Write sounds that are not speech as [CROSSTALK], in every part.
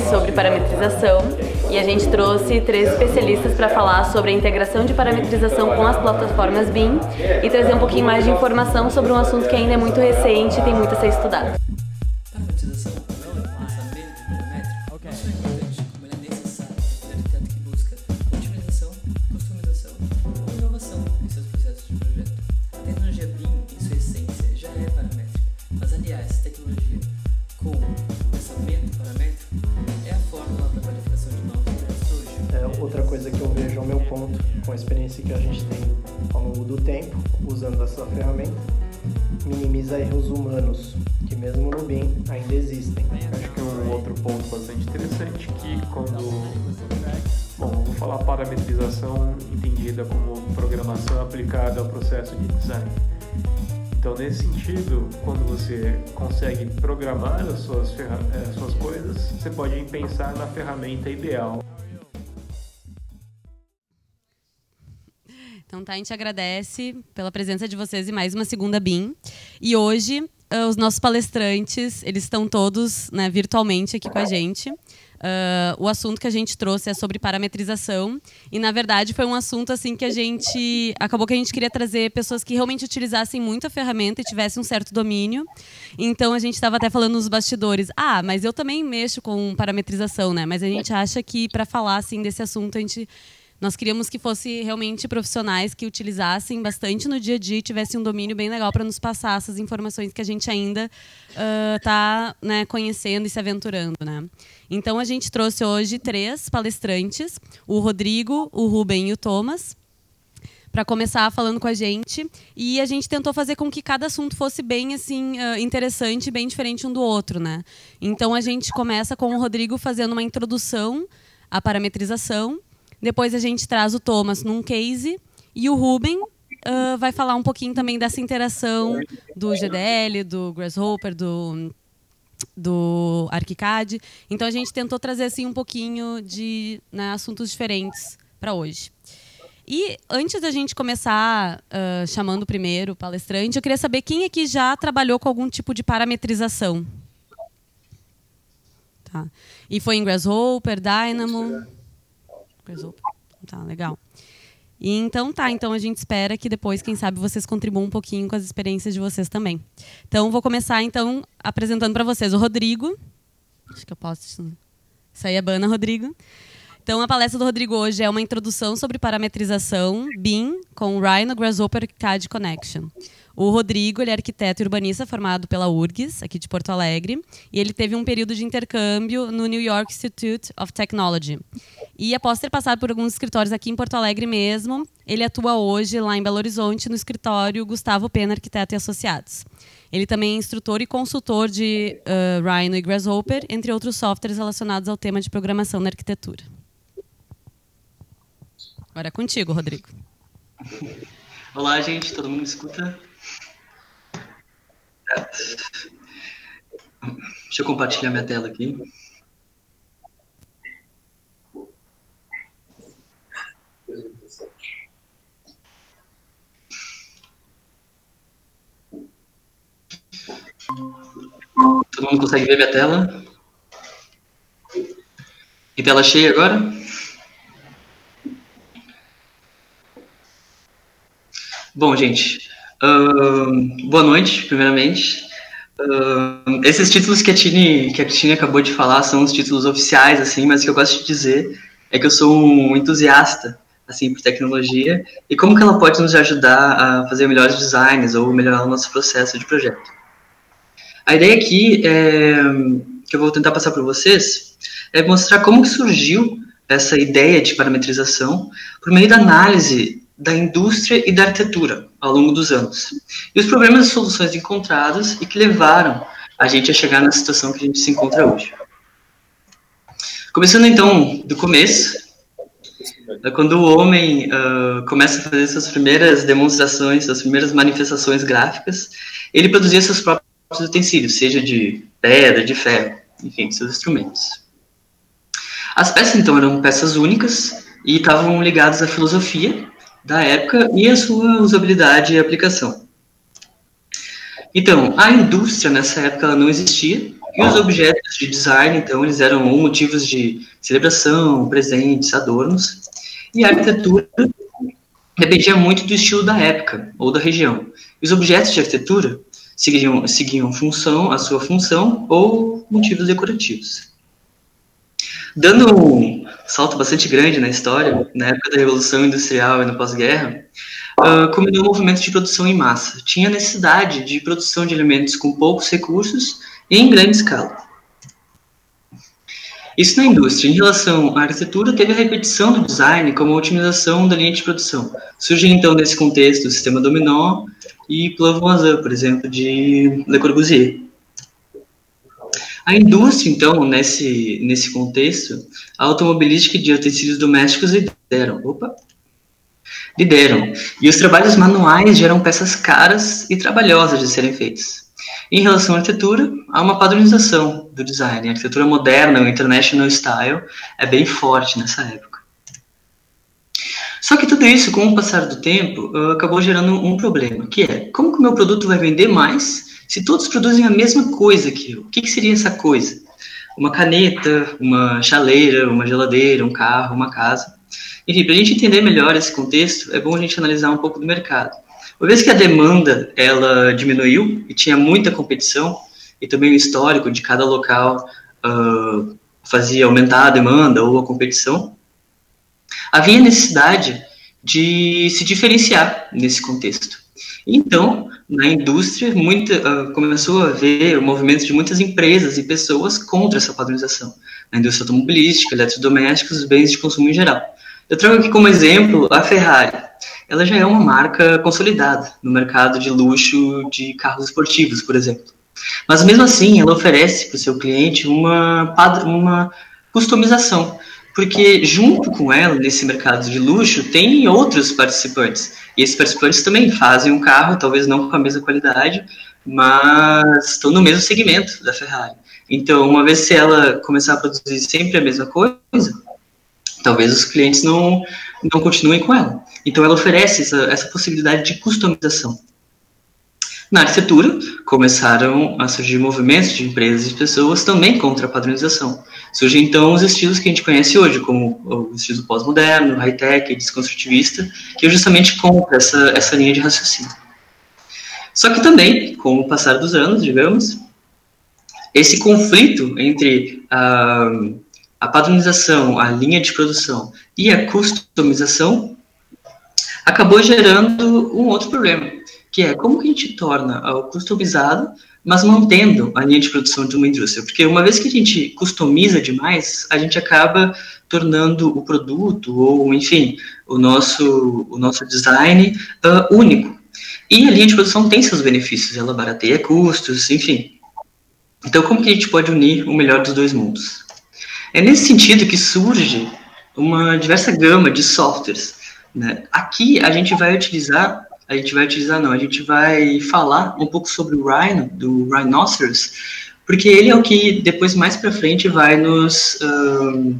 sobre parametrização e a gente trouxe três especialistas para falar sobre a integração de parametrização com as plataformas BIM e trazer um pouquinho mais de informação sobre um assunto que ainda é muito recente e tem muito a ser estudado. Consegue programar as suas, as eh, suas coisas, você pode pensar na ferramenta ideal Então, tá, a gente agradece pela presença de vocês em mais uma segunda BIM. E hoje, uh, os nossos palestrantes, eles estão todos né, virtualmente aqui com a gente. Uh, o assunto que a gente trouxe é sobre parametrização e na verdade foi um assunto assim que a gente acabou que a gente queria trazer pessoas que realmente utilizassem muito a ferramenta e tivessem um certo domínio. Então a gente estava até falando nos bastidores, ah, mas eu também mexo com parametrização, né? Mas a gente acha que para falar assim desse assunto a gente nós queríamos que fosse realmente profissionais que utilizassem bastante no dia a dia e tivessem um domínio bem legal para nos passar essas informações que a gente ainda está uh, né, conhecendo e se aventurando. Né? Então, a gente trouxe hoje três palestrantes, o Rodrigo, o Ruben e o Thomas, para começar falando com a gente. E a gente tentou fazer com que cada assunto fosse bem assim uh, interessante, bem diferente um do outro, né? Então a gente começa com o Rodrigo fazendo uma introdução à parametrização depois a gente traz o Thomas num case e o Ruben uh, vai falar um pouquinho também dessa interação do GDL, do Grasshopper, do do ArchiCAD. Então a gente tentou trazer assim um pouquinho de né, assuntos diferentes para hoje. E antes da gente começar uh, chamando o primeiro palestrante, eu queria saber quem aqui já trabalhou com algum tipo de parametrização. Tá. E foi em Grasshopper, Dynamo. Tá, legal. E então tá, então a gente espera que depois, quem sabe, vocês contribuam um pouquinho com as experiências de vocês também. Então vou começar então apresentando para vocês o Rodrigo. Acho que eu posso. Isso aí é bana, Rodrigo. Então a palestra do Rodrigo hoje é uma introdução sobre parametrização BIM com Rhino Grasshopper CAD Connection. O Rodrigo ele é arquiteto e urbanista formado pela URGS, aqui de Porto Alegre, e ele teve um período de intercâmbio no New York Institute of Technology. E após ter passado por alguns escritórios aqui em Porto Alegre mesmo, ele atua hoje lá em Belo Horizonte no escritório Gustavo Pena Arquiteto e Associados. Ele também é instrutor e consultor de uh, Rhino e Grasshopper, entre outros softwares relacionados ao tema de programação na arquitetura. Agora é contigo, Rodrigo. Olá, gente, todo mundo me escuta? Deixa eu compartilhar minha tela aqui. Todo mundo consegue ver minha tela? E tela cheia agora? Bom, gente, uh, boa noite, primeiramente. Uh, esses títulos que a, Tini, que a Tini acabou de falar são os títulos oficiais, assim, mas o que eu gosto de dizer é que eu sou um entusiasta, assim, por tecnologia e como que ela pode nos ajudar a fazer melhores designs ou melhorar o nosso processo de projeto. A ideia aqui, é, que eu vou tentar passar para vocês, é mostrar como que surgiu essa ideia de parametrização por meio da análise da indústria e da arquitetura ao longo dos anos. E os problemas e soluções encontradas e que levaram a gente a chegar na situação que a gente se encontra hoje. Começando então do começo, é quando o homem uh, começa a fazer suas primeiras demonstrações, suas primeiras manifestações gráficas, ele produzia seus próprios utensílios, seja de pedra, de ferro, enfim, seus instrumentos. As peças então eram peças únicas e estavam ligadas à filosofia da época e a sua usabilidade e aplicação. Então, a indústria nessa época não existia, E os objetos de design, então, eles eram motivos de celebração, presentes, adornos. E a arquitetura dependia muito do estilo da época ou da região. E os objetos de arquitetura seguiam, seguiam função, a sua função ou motivos decorativos. Dando um salto bastante grande na história, na época da Revolução Industrial e no pós-guerra, uh, combinou um movimento de produção em massa. Tinha necessidade de produção de alimentos com poucos recursos e em grande escala. Isso na indústria. Em relação à arquitetura, teve a repetição do design como a otimização da linha de produção. Surge então nesse contexto o sistema dominó e Plan Voisin, por exemplo, de Le Corbusier. A indústria, então, nesse, nesse contexto, a automobilística de utensílios domésticos lideram. Opa! Lideram. E os trabalhos manuais geram peças caras e trabalhosas de serem feitas. Em relação à arquitetura, há uma padronização do design. A arquitetura moderna, o international style, é bem forte nessa época. Só que tudo isso, com o passar do tempo, acabou gerando um problema, que é como que o meu produto vai vender mais se todos produzem a mesma coisa que eu, o que, que seria essa coisa? Uma caneta, uma chaleira, uma geladeira, um carro, uma casa. Enfim, para a gente entender melhor esse contexto, é bom a gente analisar um pouco do mercado. Uma vez que a demanda ela diminuiu e tinha muita competição, e também o histórico de cada local uh, fazia aumentar a demanda ou a competição, havia necessidade de se diferenciar nesse contexto. Então, na indústria, muita, uh, começou a haver o movimento de muitas empresas e pessoas contra essa padronização. Na indústria automobilística, eletrodomésticos, bens de consumo em geral. Eu trago aqui como exemplo a Ferrari. Ela já é uma marca consolidada no mercado de luxo de carros esportivos, por exemplo. Mas mesmo assim, ela oferece para o seu cliente uma, uma customização, porque junto com ela, nesse mercado de luxo, tem outros participantes e esses participantes também fazem um carro, talvez não com a mesma qualidade, mas estão no mesmo segmento da Ferrari. Então, uma vez se ela começar a produzir sempre a mesma coisa, talvez os clientes não, não continuem com ela. Então, ela oferece essa, essa possibilidade de customização. Na arquitetura, começaram a surgir movimentos de empresas e pessoas também contra a padronização. Surgem então os estilos que a gente conhece hoje, como o estilo pós-moderno, high-tech, desconstrutivista, que é justamente contra essa, essa linha de raciocínio. Só que também, com o passar dos anos, digamos, esse conflito entre a, a padronização, a linha de produção e a customização acabou gerando um outro problema, que é como que a gente torna o customizado, mas mantendo a linha de produção de uma indústria. Porque uma vez que a gente customiza demais, a gente acaba tornando o produto, ou enfim, o nosso, o nosso design uh, único. E a linha de produção tem seus benefícios, ela barateia custos, enfim. Então, como que a gente pode unir o melhor dos dois mundos? É nesse sentido que surge uma diversa gama de softwares. Né? Aqui a gente vai utilizar a gente vai utilizar, não, a gente vai falar um pouco sobre o Rhino, do Rhinoceros, porque ele é o que depois, mais para frente, vai nos, um,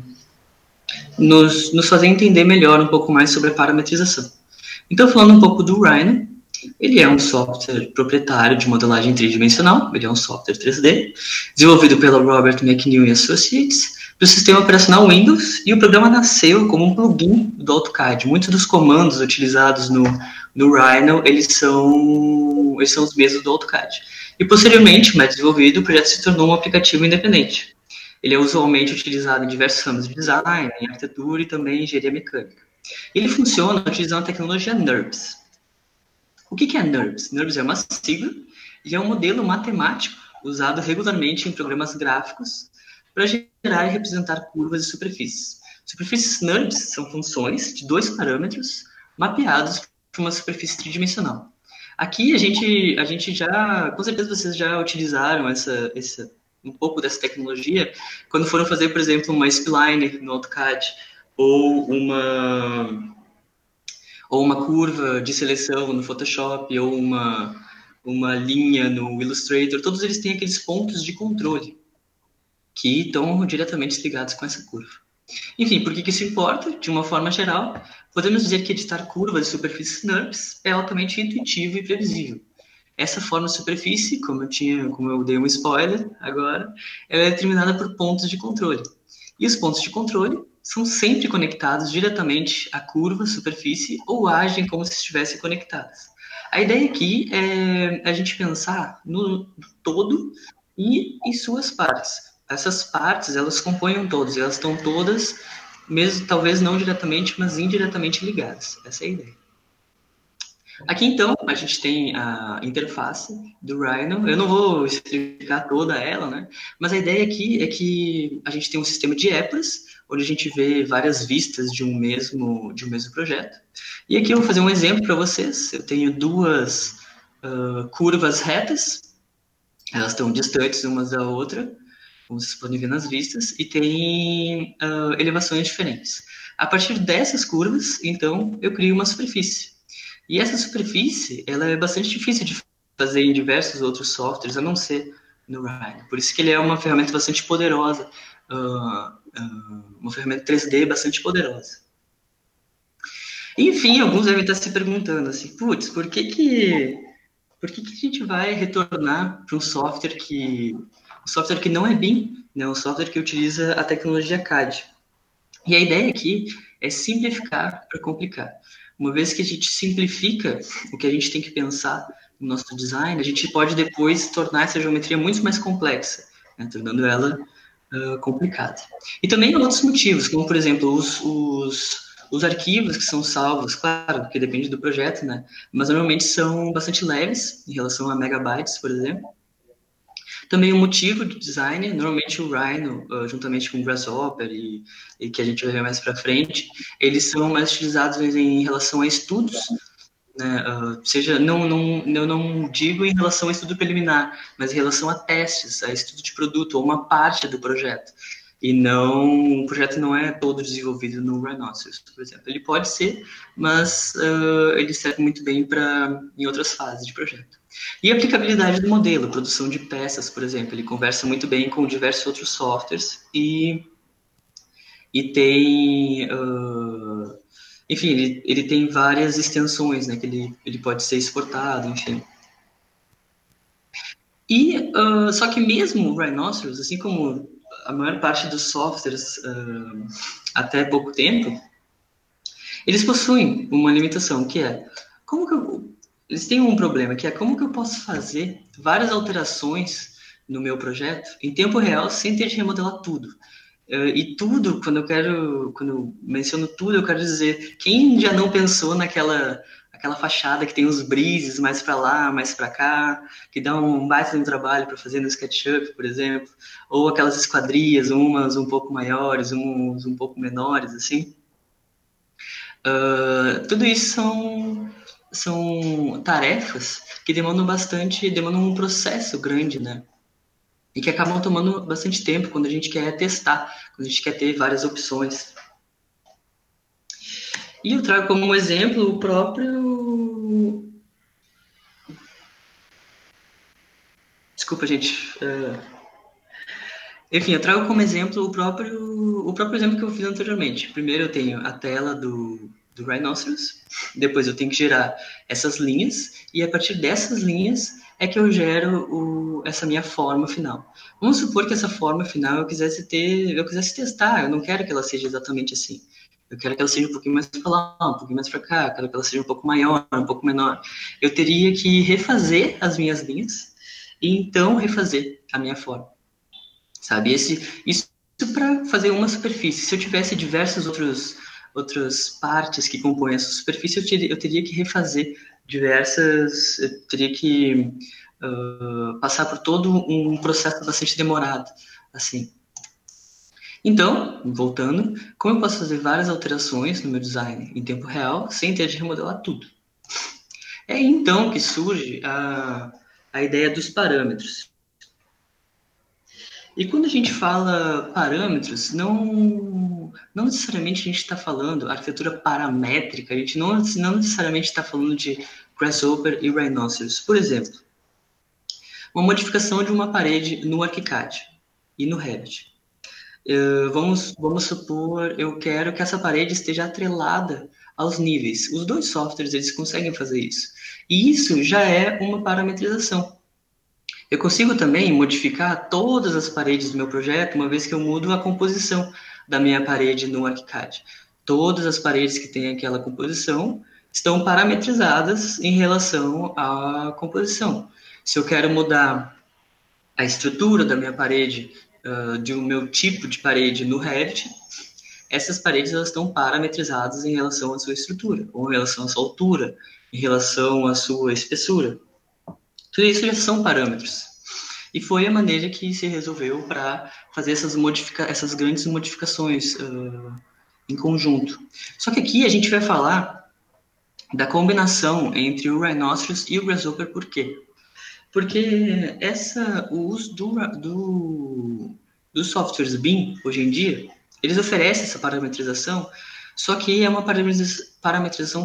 nos, nos fazer entender melhor um pouco mais sobre a parametrização. Então, falando um pouco do Rhino, ele é um software proprietário de modelagem tridimensional, ele é um software 3D, desenvolvido pela Robert McNeil Associates, do sistema operacional Windows, e o programa nasceu como um plugin do AutoCAD. Muitos dos comandos utilizados no, no Rhino, eles são, eles são os mesmos do AutoCAD. E posteriormente, mais desenvolvido, o projeto se tornou um aplicativo independente. Ele é usualmente utilizado em diversos ramos de design, em arquitetura e também em engenharia mecânica. Ele funciona utilizando a tecnologia NURBS. O que é NURBS? NURBS é uma sigla e é um modelo matemático usado regularmente em programas gráficos para gerar e representar curvas e superfícies. Superfícies NURBS são funções de dois parâmetros mapeados para uma superfície tridimensional. Aqui a gente, a gente já, com certeza vocês já utilizaram essa, essa, um pouco dessa tecnologia quando foram fazer, por exemplo, uma spline no AutoCAD ou uma ou uma curva de seleção no Photoshop ou uma uma linha no Illustrator, todos eles têm aqueles pontos de controle que estão diretamente ligados com essa curva. Enfim, por que, isso importa? De uma forma geral, podemos dizer que editar curvas e superfícies NURBS é altamente intuitivo e previsível. essa forma de superfície, como eu tinha, como eu dei um spoiler agora, ela é determinada por pontos de controle. E os pontos de controle são sempre conectados diretamente à curva, superfície, ou agem como se estivessem conectadas. A ideia aqui é a gente pensar no todo e em suas partes. Essas partes, elas compõem todos, elas estão todas, mesmo talvez não diretamente, mas indiretamente ligadas. Essa é a ideia. Aqui então a gente tem a interface do Rhino. Eu não vou explicar toda ela, né? Mas a ideia aqui é que a gente tem um sistema de épocas, onde a gente vê várias vistas de um mesmo de um mesmo projeto. E aqui eu vou fazer um exemplo para vocês. Eu tenho duas uh, curvas retas, elas estão distantes umas da outra, como vocês podem ver nas vistas, e tem uh, elevações diferentes. A partir dessas curvas, então, eu crio uma superfície. E essa superfície, ela é bastante difícil de fazer em diversos outros softwares, a não ser no Rhino. Por isso que ele é uma ferramenta bastante poderosa, uh, uh, uma ferramenta 3D bastante poderosa. Enfim, alguns devem estar se perguntando assim, putz, por que que, por que, que a gente vai retornar para um software que um software que não é BIM, né, um software que utiliza a tecnologia CAD? E a ideia aqui é simplificar para complicar. Uma vez que a gente simplifica o que a gente tem que pensar no nosso design, a gente pode depois tornar essa geometria muito mais complexa, né, tornando ela uh, complicada. E também outros motivos, como por exemplo os, os, os arquivos que são salvos, claro, porque depende do projeto, né? Mas normalmente são bastante leves em relação a megabytes, por exemplo. Também o motivo de design, normalmente o Rhino, uh, juntamente com o Grasshopper e, e, que a gente vai ver mais para frente, eles são mais utilizados em relação a estudos, né, uh, seja, não, não, eu não digo em relação a estudo preliminar, mas em relação a testes, a estudo de produto, ou uma parte do projeto. E não, o projeto não é todo desenvolvido no Rhinoceros, por exemplo. Ele pode ser, mas uh, ele serve muito bem para em outras fases de projeto. E a aplicabilidade do modelo, produção de peças, por exemplo, ele conversa muito bem com diversos outros softwares e, e tem, uh, enfim, ele, ele tem várias extensões, né, que ele, ele pode ser exportado, enfim. E, uh, só que mesmo o Rhinoceros, assim como a maior parte dos softwares uh, até pouco tempo, eles possuem uma limitação, que é, como que eu, eles têm um problema, que é como que eu posso fazer várias alterações no meu projeto em tempo real sem ter de remodelar tudo. Uh, e tudo, quando eu quero, quando eu menciono tudo, eu quero dizer, quem já não pensou naquela aquela fachada que tem os brises mais para lá, mais para cá, que dá um baita trabalho para fazer no SketchUp, por exemplo, ou aquelas esquadrias, umas um pouco maiores, umas um pouco menores, assim. Uh, tudo isso são são tarefas que demandam bastante, demandam um processo grande, né? E que acabam tomando bastante tempo quando a gente quer testar, quando a gente quer ter várias opções. E eu trago como exemplo o próprio. Desculpa, gente. Uh... Enfim, eu trago como exemplo o próprio, o próprio exemplo que eu fiz anteriormente. Primeiro eu tenho a tela do, do Rhinoceros, depois eu tenho que gerar essas linhas, e a partir dessas linhas é que eu gero o, essa minha forma final. Vamos supor que essa forma final eu quisesse ter, eu quisesse testar, eu não quero que ela seja exatamente assim. Eu quero que ela seja um pouquinho mais para lá, um pouquinho mais para cá, quero que ela seja um pouco maior, um pouco menor. Eu teria que refazer as minhas linhas e então refazer a minha forma. Sabe? Esse, isso para fazer uma superfície. Se eu tivesse diversos outros outras partes que compõem essa superfície, eu teria, eu teria que refazer diversas, eu teria que uh, passar por todo um processo bastante demorado, assim. Então, voltando, como eu posso fazer várias alterações no meu design em tempo real sem ter de remodelar tudo? É então que surge a, a ideia dos parâmetros. E quando a gente fala parâmetros, não, não necessariamente a gente está falando arquitetura paramétrica, a gente não, não necessariamente está falando de Grasshopper e Rhinoceros. Por exemplo, uma modificação de uma parede no ArchiCAD e no Revit. Uh, vamos, vamos supor, eu quero que essa parede esteja atrelada aos níveis. Os dois softwares eles conseguem fazer isso. E isso já é uma parametrização. Eu consigo também modificar todas as paredes do meu projeto, uma vez que eu mudo a composição da minha parede no ArchiCAD. Todas as paredes que têm aquela composição estão parametrizadas em relação à composição. Se eu quero mudar a estrutura da minha parede, uh, de um meu tipo de parede no Revit, essas paredes elas estão parametrizadas em relação à sua estrutura, ou em relação à sua altura, em relação à sua espessura. Tudo isso já são parâmetros. E foi a maneira que se resolveu para fazer essas, modifica essas grandes modificações uh, em conjunto. Só que aqui a gente vai falar da combinação entre o Rhinoceros e o Grasshopper, por quê? Porque essa, o uso do, do, dos softwares BIM, hoje em dia, eles oferecem essa parametrização só que é uma parametrização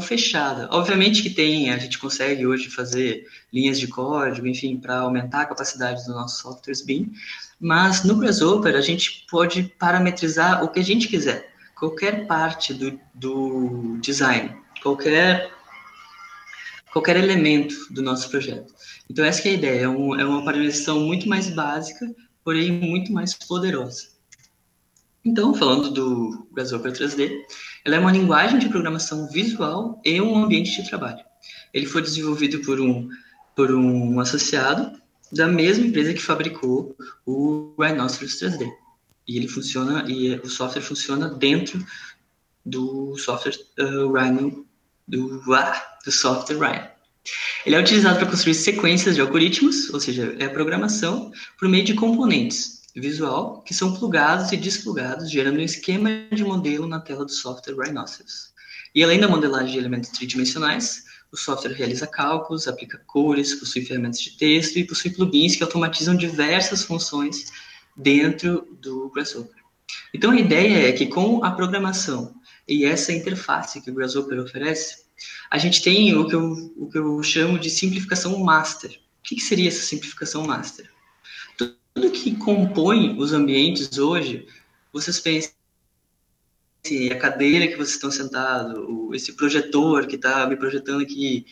fechada. Obviamente que tem, a gente consegue hoje fazer linhas de código, enfim, para aumentar a capacidade dos nossos softwares BIM, mas no Grasshopper a gente pode parametrizar o que a gente quiser, qualquer parte do, do design, qualquer qualquer elemento do nosso projeto. Então essa é a ideia, é, um, é uma parametrização muito mais básica, porém muito mais poderosa. Então, falando do Grasshopper 3D, ela é uma linguagem de programação visual e um ambiente de trabalho. Ele foi desenvolvido por um, por um associado da mesma empresa que fabricou o Rhinoceros 3D. E ele funciona, e o software funciona dentro do software uh, Rhino, do, ah, do software Rhino. Ele é utilizado para construir sequências de algoritmos, ou seja, é programação por meio de componentes, visual que são plugados e desplugados, gerando um esquema de modelo na tela do software Rhinoceros. E além da modelagem de elementos tridimensionais, o software realiza cálculos, aplica cores, possui ferramentas de texto e possui plugins que automatizam diversas funções dentro do Grasshopper. Então a ideia é que com a programação e essa interface que o Grasshopper oferece, a gente tem o que eu, o que eu chamo de simplificação master. O que, que seria essa simplificação master? Tudo que compõe os ambientes hoje, vocês pensem assim, a cadeira que vocês estão sentados, esse projetor que está me projetando aqui,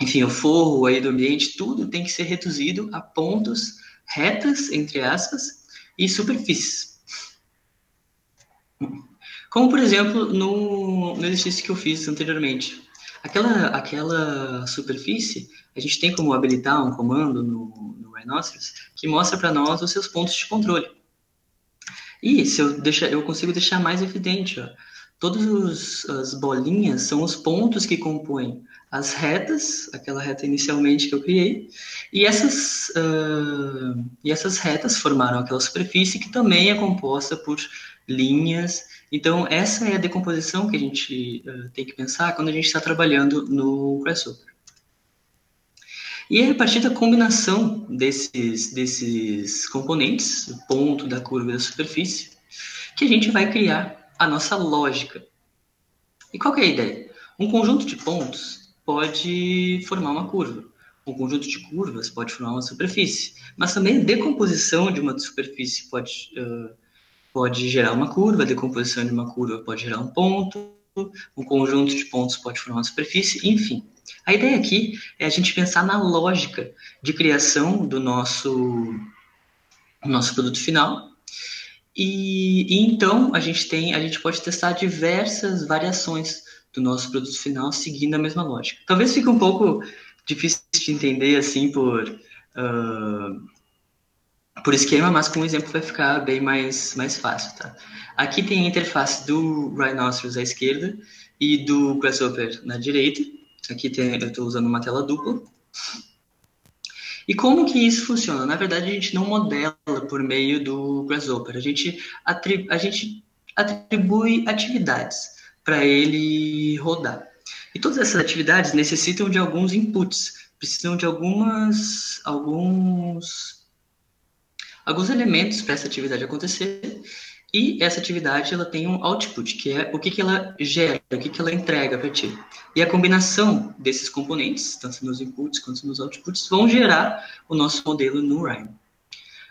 enfim, o forro aí do ambiente, tudo tem que ser reduzido a pontos retas, entre aspas, e superfícies. Como, por exemplo, no, no exercício que eu fiz anteriormente. Aquela, aquela superfície, a gente tem como habilitar um comando no, que mostra para nós os seus pontos de controle. E se eu, deixar, eu consigo deixar mais evidente, ó, todas as bolinhas são os pontos que compõem as retas, aquela reta inicialmente que eu criei, e essas, uh, e essas retas formaram aquela superfície que também é composta por linhas então, essa é a decomposição que a gente uh, tem que pensar quando a gente está trabalhando no Grasshopper. E é a partir da combinação desses, desses componentes, o ponto, da curva e da superfície, que a gente vai criar a nossa lógica. E qual é a ideia? Um conjunto de pontos pode formar uma curva. Um conjunto de curvas pode formar uma superfície. Mas também a decomposição de uma superfície pode uh, pode gerar uma curva, a decomposição de uma curva pode gerar um ponto, um conjunto de pontos pode formar uma superfície, enfim. A ideia aqui é a gente pensar na lógica de criação do nosso, nosso produto final. E, e então a gente tem, a gente pode testar diversas variações do nosso produto final seguindo a mesma lógica. Talvez fique um pouco difícil de entender assim por uh, por esquema, mas com um exemplo vai ficar bem mais, mais fácil, tá? Aqui tem a interface do Rhinoceros à esquerda e do Grasshopper na direita. Aqui tem, eu estou usando uma tela dupla. E como que isso funciona? Na verdade, a gente não modela por meio do Grasshopper. A gente, atribui, a gente atribui atividades para ele rodar. E todas essas atividades necessitam de alguns inputs, precisam de algumas, alguns alguns elementos para essa atividade acontecer e essa atividade ela tem um output, que é o que, que ela gera, o que, que ela entrega para ti. E a combinação desses componentes, tanto nos inputs quanto nos outputs, vão gerar o nosso modelo no Rhino.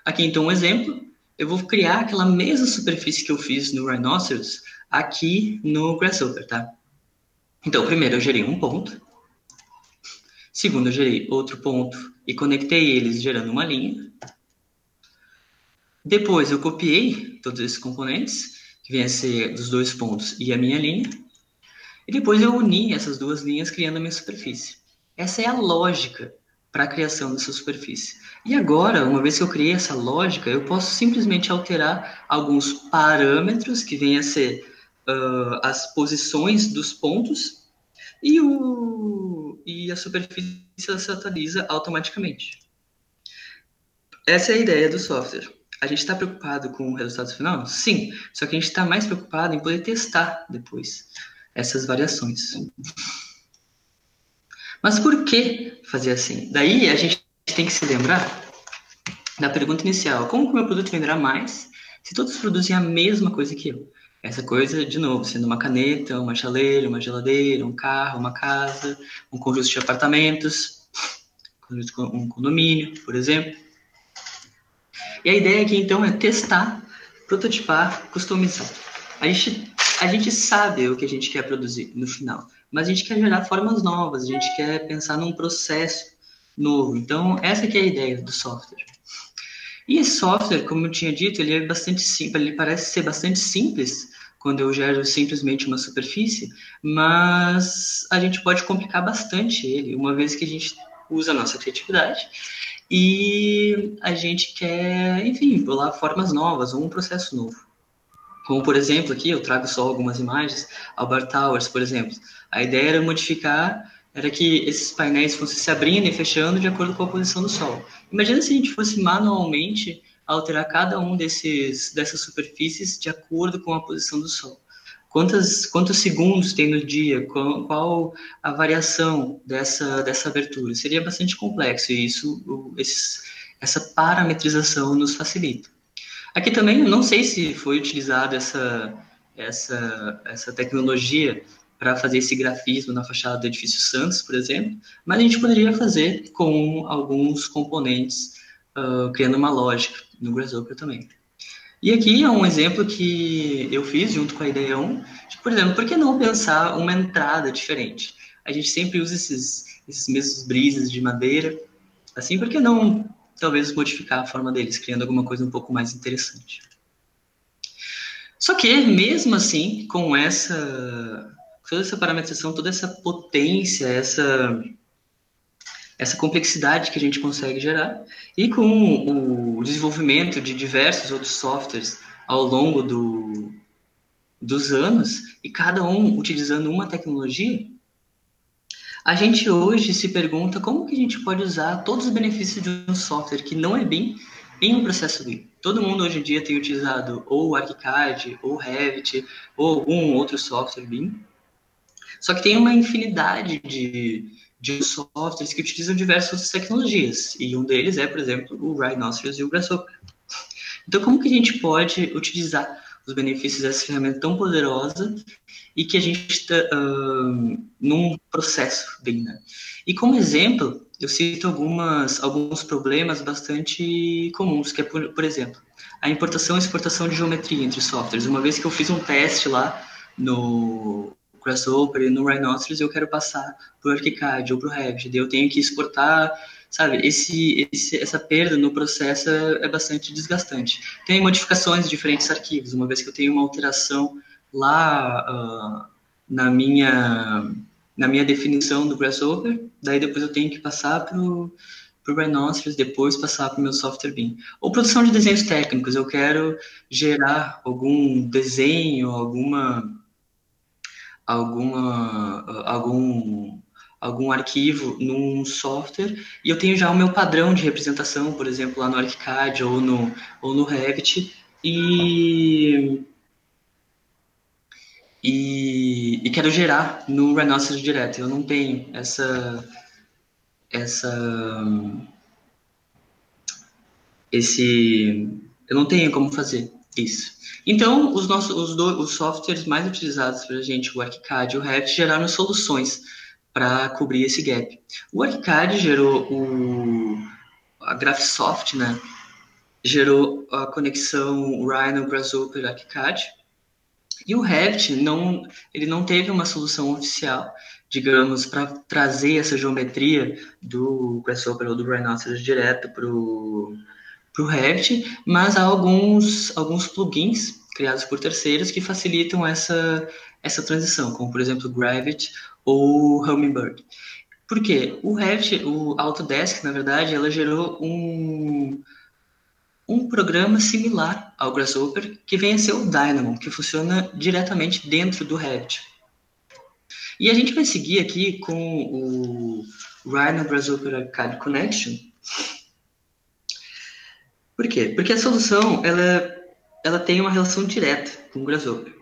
Aqui então um exemplo, eu vou criar aquela mesma superfície que eu fiz no Rhinoceros, aqui no Grasshopper, tá? Então, primeiro eu gerei um ponto. Segundo, eu gerei outro ponto e conectei eles gerando uma linha. Depois eu copiei todos esses componentes, que vêm a ser dos dois pontos e a minha linha. E depois eu uni essas duas linhas criando a minha superfície. Essa é a lógica para a criação dessa superfície. E agora, uma vez que eu criei essa lógica, eu posso simplesmente alterar alguns parâmetros que vêm a ser uh, as posições dos pontos e, o, e a superfície se atualiza automaticamente. Essa é a ideia do software. A gente está preocupado com o resultado final? Sim, só que a gente está mais preocupado em poder testar depois essas variações. Mas por que fazer assim? Daí a gente tem que se lembrar da pergunta inicial: como que o meu produto venderá mais se todos produzem a mesma coisa que eu? Essa coisa, de novo, sendo uma caneta, uma chaleira, uma geladeira, um carro, uma casa, um conjunto de apartamentos, um condomínio, por exemplo. E a ideia aqui, então, é testar, prototipar, customizar. A gente, a gente sabe o que a gente quer produzir no final, mas a gente quer gerar formas novas, a gente quer pensar num processo novo. Então, essa que é a ideia do software. E esse software, como eu tinha dito, ele é bastante simples, ele parece ser bastante simples, quando eu gero simplesmente uma superfície, mas a gente pode complicar bastante ele, uma vez que a gente usa a nossa criatividade e a gente quer, enfim, pular formas novas ou um processo novo. Como, por exemplo, aqui eu trago só algumas imagens, Albert Towers, por exemplo. A ideia era modificar, era que esses painéis fossem se abrindo e fechando de acordo com a posição do Sol. Imagina se a gente fosse manualmente alterar cada um desses dessas superfícies de acordo com a posição do Sol. Quantas, quantos segundos tem no dia? Qual, qual, a variação dessa, dessa abertura? Seria bastante complexo e isso, essa parametrização nos facilita. Aqui também, não sei se foi utilizada essa, essa, essa tecnologia para fazer esse grafismo na fachada do edifício Santos, por exemplo, mas a gente poderia fazer com alguns componentes, uh, criando uma lógica no Grasshopper também. E aqui é um exemplo que eu fiz junto com a ideia 1, de, por exemplo, por que não pensar uma entrada diferente? A gente sempre usa esses, esses mesmos brises de madeira, assim, por que não talvez modificar a forma deles, criando alguma coisa um pouco mais interessante? Só que, mesmo assim, com essa toda essa parametrização, toda essa potência, essa essa complexidade que a gente consegue gerar e com o desenvolvimento de diversos outros softwares ao longo do, dos anos e cada um utilizando uma tecnologia, a gente hoje se pergunta como que a gente pode usar todos os benefícios de um software que não é BIM em um processo BIM. Todo mundo hoje em dia tem utilizado ou ArchiCAD, ou Revit, ou algum outro software BIM. Só que tem uma infinidade de, de softwares que utilizam diversas tecnologias, e um deles é, por exemplo, o Rhinoceros e o Grasshopper. Então, como que a gente pode utilizar os benefícios dessa ferramenta tão poderosa e que a gente está uh, num processo bem, né? E como exemplo, eu cito algumas, alguns problemas bastante comuns, que é, por, por exemplo, a importação e exportação de geometria entre softwares. Uma vez que eu fiz um teste lá no Grasshopper e no Rhinoceros eu quero passar para o ArchiCAD ou para o Revit, eu tenho que exportar, sabe? Esse, esse, essa perda no processo é, é bastante desgastante. Tem modificações de diferentes arquivos, uma vez que eu tenho uma alteração lá uh, na minha na minha definição do Grasshopper, daí depois eu tenho que passar para o Rhinoceros, depois passar para o meu software BIM. Ou produção de desenhos técnicos, eu quero gerar algum desenho, alguma alguma, algum, algum arquivo num software e eu tenho já o meu padrão de representação, por exemplo, lá no ArchiCAD ou no, ou no Revit, e, e, e quero gerar no Rhinoceros direto. Eu não tenho essa, essa, esse, eu não tenho como fazer isso. Então, os nossos os, do, os softwares mais utilizados para a gente, o ArchiCAD e o Revit, geraram soluções para cobrir esse gap. O ArchiCAD gerou o a Graphisoft, né? Gerou a conexão Rhino Grasshopper ArchiCAD E o Revit não, ele não teve uma solução oficial, digamos, para trazer essa geometria do Grasshopper ou do Rhinoceros direto para o Revit, mas há alguns, alguns plugins criados por terceiros que facilitam essa, essa transição, como por exemplo o Gravity ou Hummingbird. Por quê? O Revit, o Autodesk, na verdade, ela gerou um, um programa similar ao Grasshopper, que vem a ser o Dynamo, que funciona diretamente dentro do Revit. E a gente vai seguir aqui com o Rhino Grasshopper Arcade Connection. Por quê? Porque a solução ela, ela tem uma relação direta com o Grasshopper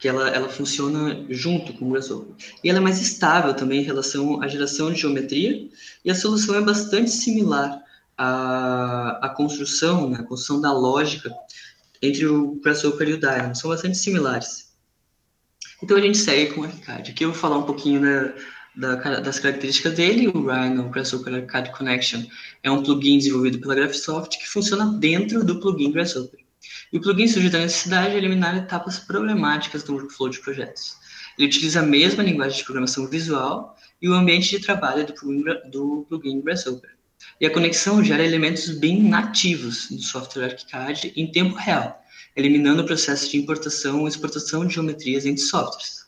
porque ela, ela funciona junto com o Grasshopper. E ela é mais estável também em relação à geração de geometria, e a solução é bastante similar à, à construção, né, a construção da lógica entre o Grasshopper e o Dynamo, são bastante similares. Então a gente segue com o Arcade. Aqui eu vou falar um pouquinho da, da, das características dele. O Rhino Grasshopper Arcade Connection é um plugin desenvolvido pela Graphisoft que funciona dentro do plugin Grasshopper. E o plugin surge da necessidade de eliminar etapas problemáticas do workflow de projetos. Ele utiliza a mesma linguagem de programação visual e o ambiente de trabalho do plugin, do plugin Grasshopper. E a conexão gera elementos bem nativos do software ArchiCAD em tempo real, eliminando o processo de importação e exportação de geometrias entre softwares.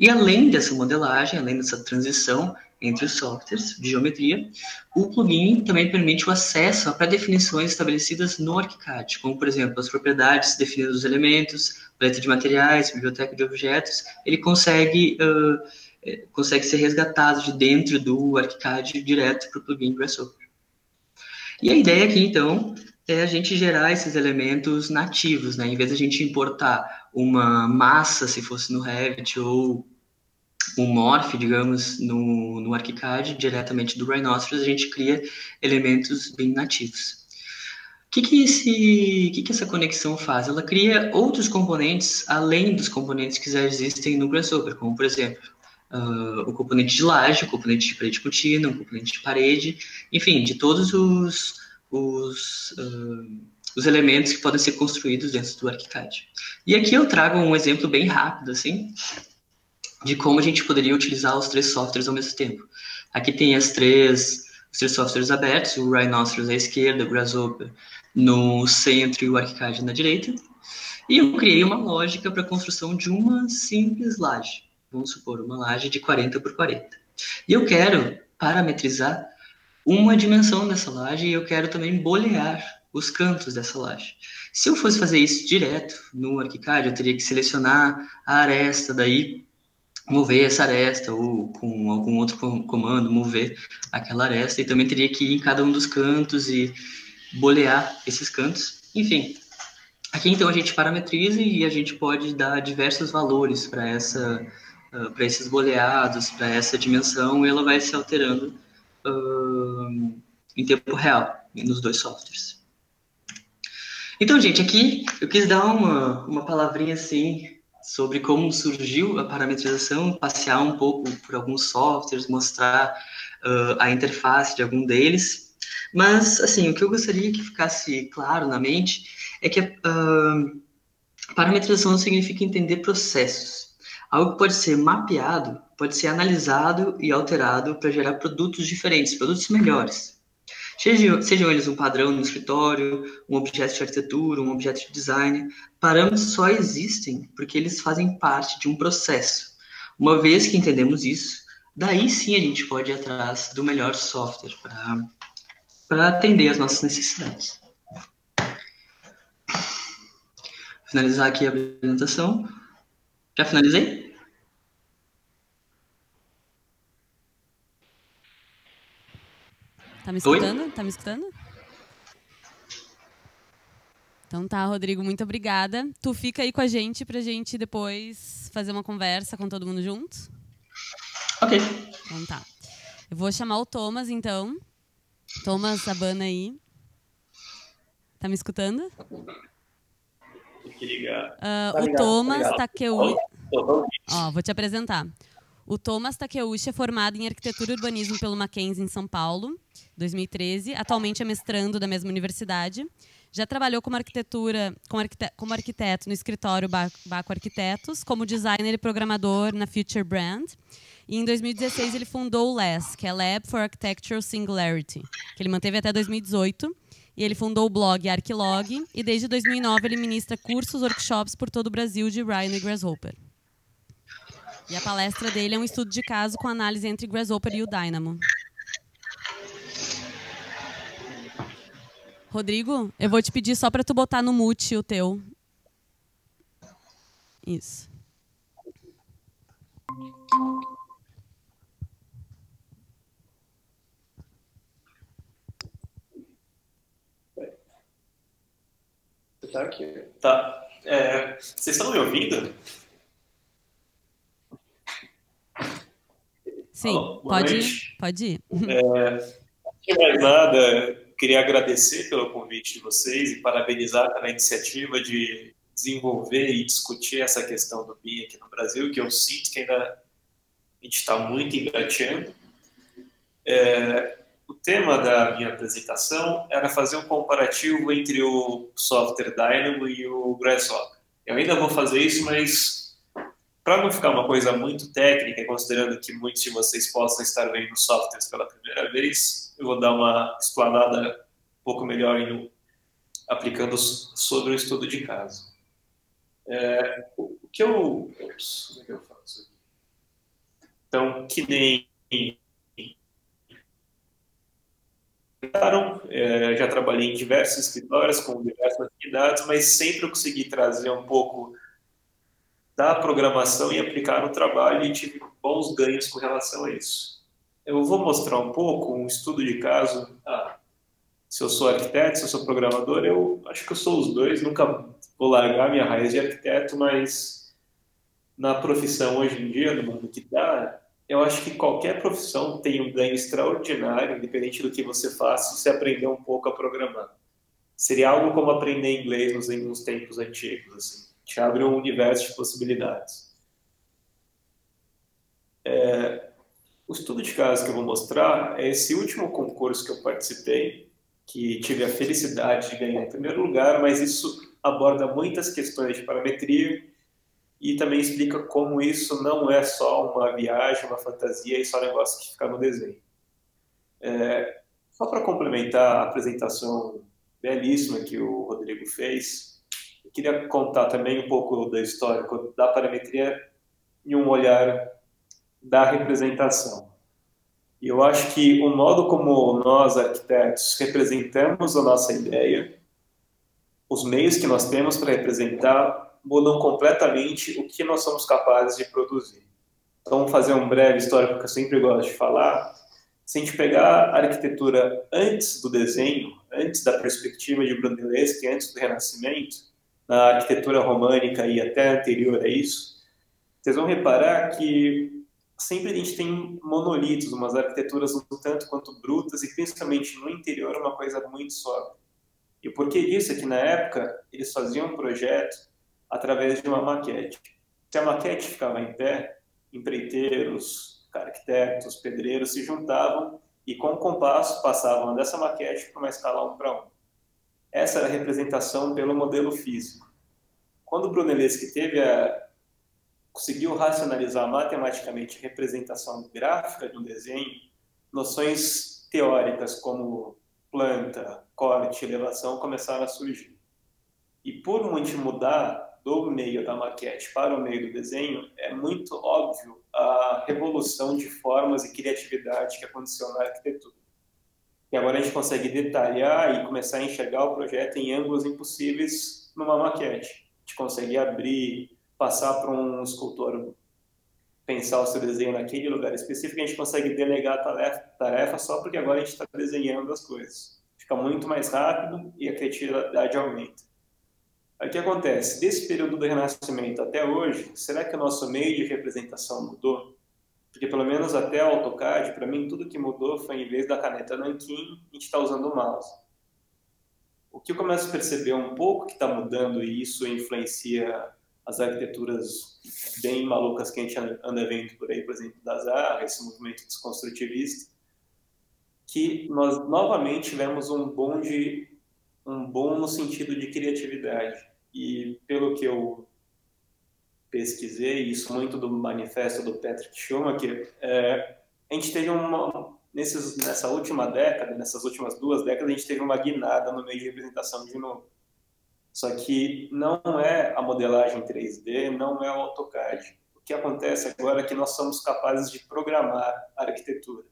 E além dessa modelagem, além dessa transição, entre os softwares de geometria. O plugin também permite o acesso a pré-definições estabelecidas no ArchiCAD, como, por exemplo, as propriedades definidas dos elementos, paleta de materiais, biblioteca de objetos. Ele consegue, uh, consegue ser resgatado de dentro do ArchiCAD direto para o plugin Grasshopper. E a ideia aqui, então, é a gente gerar esses elementos nativos, né? Em vez de a gente importar uma massa, se fosse no Revit, ou um morph, digamos, no, no ArchiCAD, diretamente do Rhinoceros, a gente cria elementos bem nativos. O que, que, esse, que, que essa conexão faz? Ela cria outros componentes além dos componentes que já existem no Grasshopper, como, por exemplo, uh, o componente de laje, o componente de parede contínua, o componente de parede, enfim, de todos os, os, uh, os elementos que podem ser construídos dentro do ArchiCAD. E aqui eu trago um exemplo bem rápido, assim, de como a gente poderia utilizar os três softwares ao mesmo tempo. Aqui tem as três, os três softwares abertos, o Rhinoceros à esquerda, o Grasshopper no centro e o ArchiCAD na direita. E eu criei uma lógica para a construção de uma simples laje. Vamos supor, uma laje de 40 por 40. E eu quero parametrizar uma dimensão dessa laje e eu quero também bolear os cantos dessa laje. Se eu fosse fazer isso direto no ArchiCAD, eu teria que selecionar a aresta, daí mover essa aresta ou com algum outro comando mover aquela aresta e também teria que ir em cada um dos cantos e bolear esses cantos. Enfim, aqui então a gente parametriza e a gente pode dar diversos valores para essa uh, para esses boleados, para essa dimensão e ela vai se alterando uh, em tempo real nos dois softwares. Então, gente, aqui eu quis dar uma, uma palavrinha assim sobre como surgiu a parametrização, passear um pouco por alguns softwares, mostrar uh, a interface de algum deles. Mas, assim, o que eu gostaria que ficasse claro na mente é que uh, parametrização significa entender processos. Algo que pode ser mapeado, pode ser analisado e alterado para gerar produtos diferentes, produtos melhores. Sejam, sejam eles um padrão no escritório, um objeto de arquitetura, um objeto de design, parâmetros só existem porque eles fazem parte de um processo. Uma vez que entendemos isso, daí sim a gente pode ir atrás do melhor software para atender as nossas necessidades. Finalizar aqui a apresentação. Já finalizei? Tá me escutando? Oi? Tá me escutando? Então tá, Rodrigo, muito obrigada. Tu fica aí com a gente pra gente depois fazer uma conversa com todo mundo junto? Ok. Então tá. Eu vou chamar o Thomas, então. Thomas Sabana aí. Tá me escutando? Uh, o Thomas Takeuchi. Ó, vou te apresentar. O Thomas Takeuchi é formado em Arquitetura e Urbanismo pelo Mackenzie em São Paulo, 2013. Atualmente é mestrando da mesma universidade. Já trabalhou como arquitetura, como, arquiteto, como arquiteto no escritório Baco Arquitetos, como designer e programador na Future Brand. E em 2016 ele fundou o LAS, que é Lab for Architectural Singularity, que ele manteve até 2018. E ele fundou o blog Arquilog e desde 2009 ele ministra cursos, workshops por todo o Brasil de Rhino e Grasshopper. E a palestra dele é um estudo de caso com análise entre Grasshopper e o Dynamo. Rodrigo, eu vou te pedir só para tu botar no mute o teu. Isso. Tá aqui. Tá. É, vocês estão me ouvindo? Sim, Alô, pode, ir, pode ir. É, não mais [LAUGHS] nada, queria agradecer pelo convite de vocês e parabenizar pela iniciativa de desenvolver e discutir essa questão do BIM aqui no Brasil, que eu sinto que ainda a gente está muito engateando. É, o tema da minha apresentação era fazer um comparativo entre o software Dynamo e o Grasshopper. Eu ainda vou fazer isso, mas para não ficar uma coisa muito técnica, considerando que muitos de vocês possam estar vendo softwares pela primeira vez, eu vou dar uma explanada um pouco melhor em, aplicando sobre o estudo de caso. É, o que eu. Ops, como é que eu faço aqui? Então, que nem é, já trabalhei em diversos escritórios com diversas atividades, mas sempre eu consegui trazer um pouco da programação e aplicar no trabalho e tive bons ganhos com relação a isso. Eu vou mostrar um pouco um estudo de caso. Ah, se eu sou arquiteto, se eu sou programador, eu acho que eu sou os dois. Nunca vou largar minha raiz de arquiteto, mas na profissão hoje em dia, no mundo que dá, eu acho que qualquer profissão tem um ganho extraordinário, independente do que você faça, se você aprender um pouco a programar. Seria algo como aprender inglês nos, tempos antigos, assim. Te abre um universo de possibilidades. É, o estudo de caso que eu vou mostrar é esse último concurso que eu participei, que tive a felicidade de ganhar em primeiro lugar, mas isso aborda muitas questões de parametria e também explica como isso não é só uma viagem, uma fantasia e só um negócio que fica no desenho. É, só para complementar a apresentação belíssima que o Rodrigo fez, eu queria contar também um pouco da história da parametria e um olhar da representação. E eu acho que o modo como nós, arquitetos, representamos a nossa ideia, os meios que nós temos para representar mudam completamente o que nós somos capazes de produzir. Então, fazer um breve histórico que eu sempre gosto de falar. Se a gente pegar a arquitetura antes do desenho, antes da perspectiva de Brunelleschi, antes do Renascimento, na arquitetura românica e até anterior a isso, vocês vão reparar que sempre a gente tem monolitos, umas arquiteturas um tanto quanto brutas e principalmente no interior uma coisa muito sóbria. E o porquê disso é que na época eles faziam um projeto através de uma maquete. Se a maquete ficava em pé, empreiteiros, arquitetos, pedreiros se juntavam e com o compasso passavam dessa maquete para uma escala 1 para 1. Essa era a representação pelo modelo físico. Quando Brunelleschi teve a, conseguiu racionalizar matematicamente a representação gráfica de um desenho, noções teóricas como planta, corte, elevação começaram a surgir. E por muito mudar do meio da maquete para o meio do desenho, é muito óbvio a revolução de formas e criatividade que aconteceu na arquitetura. E agora a gente consegue detalhar e começar a enxergar o projeto em ângulos impossíveis numa maquete. A gente consegue abrir, passar para um escultor pensar o seu desenho naquele lugar específico, a gente consegue delegar a tarefa, tarefa só porque agora a gente está desenhando as coisas. Fica muito mais rápido e a criatividade aumenta. Aí o que acontece? Desse período do Renascimento até hoje, será que o nosso meio de representação mudou? Porque pelo menos até o AutoCAD, para mim, tudo que mudou foi em vez da caneta nanquim, a gente está usando o mouse. O que eu começo a perceber um pouco que está mudando e isso influencia as arquiteturas bem malucas que a gente anda vendo por aí, por exemplo, da Zara, esse movimento desconstrutivista, que nós novamente tivemos um bonde um boom no sentido de criatividade. E pelo que eu pesquisei, isso muito do manifesto do Patrick Schumacher, é, a gente teve uma, nesses, nessa última década, nessas últimas duas décadas, a gente teve uma guinada no meio de representação de novo. Só que não é a modelagem 3D, não é o AutoCAD. O que acontece agora é que nós somos capazes de programar a arquitetura.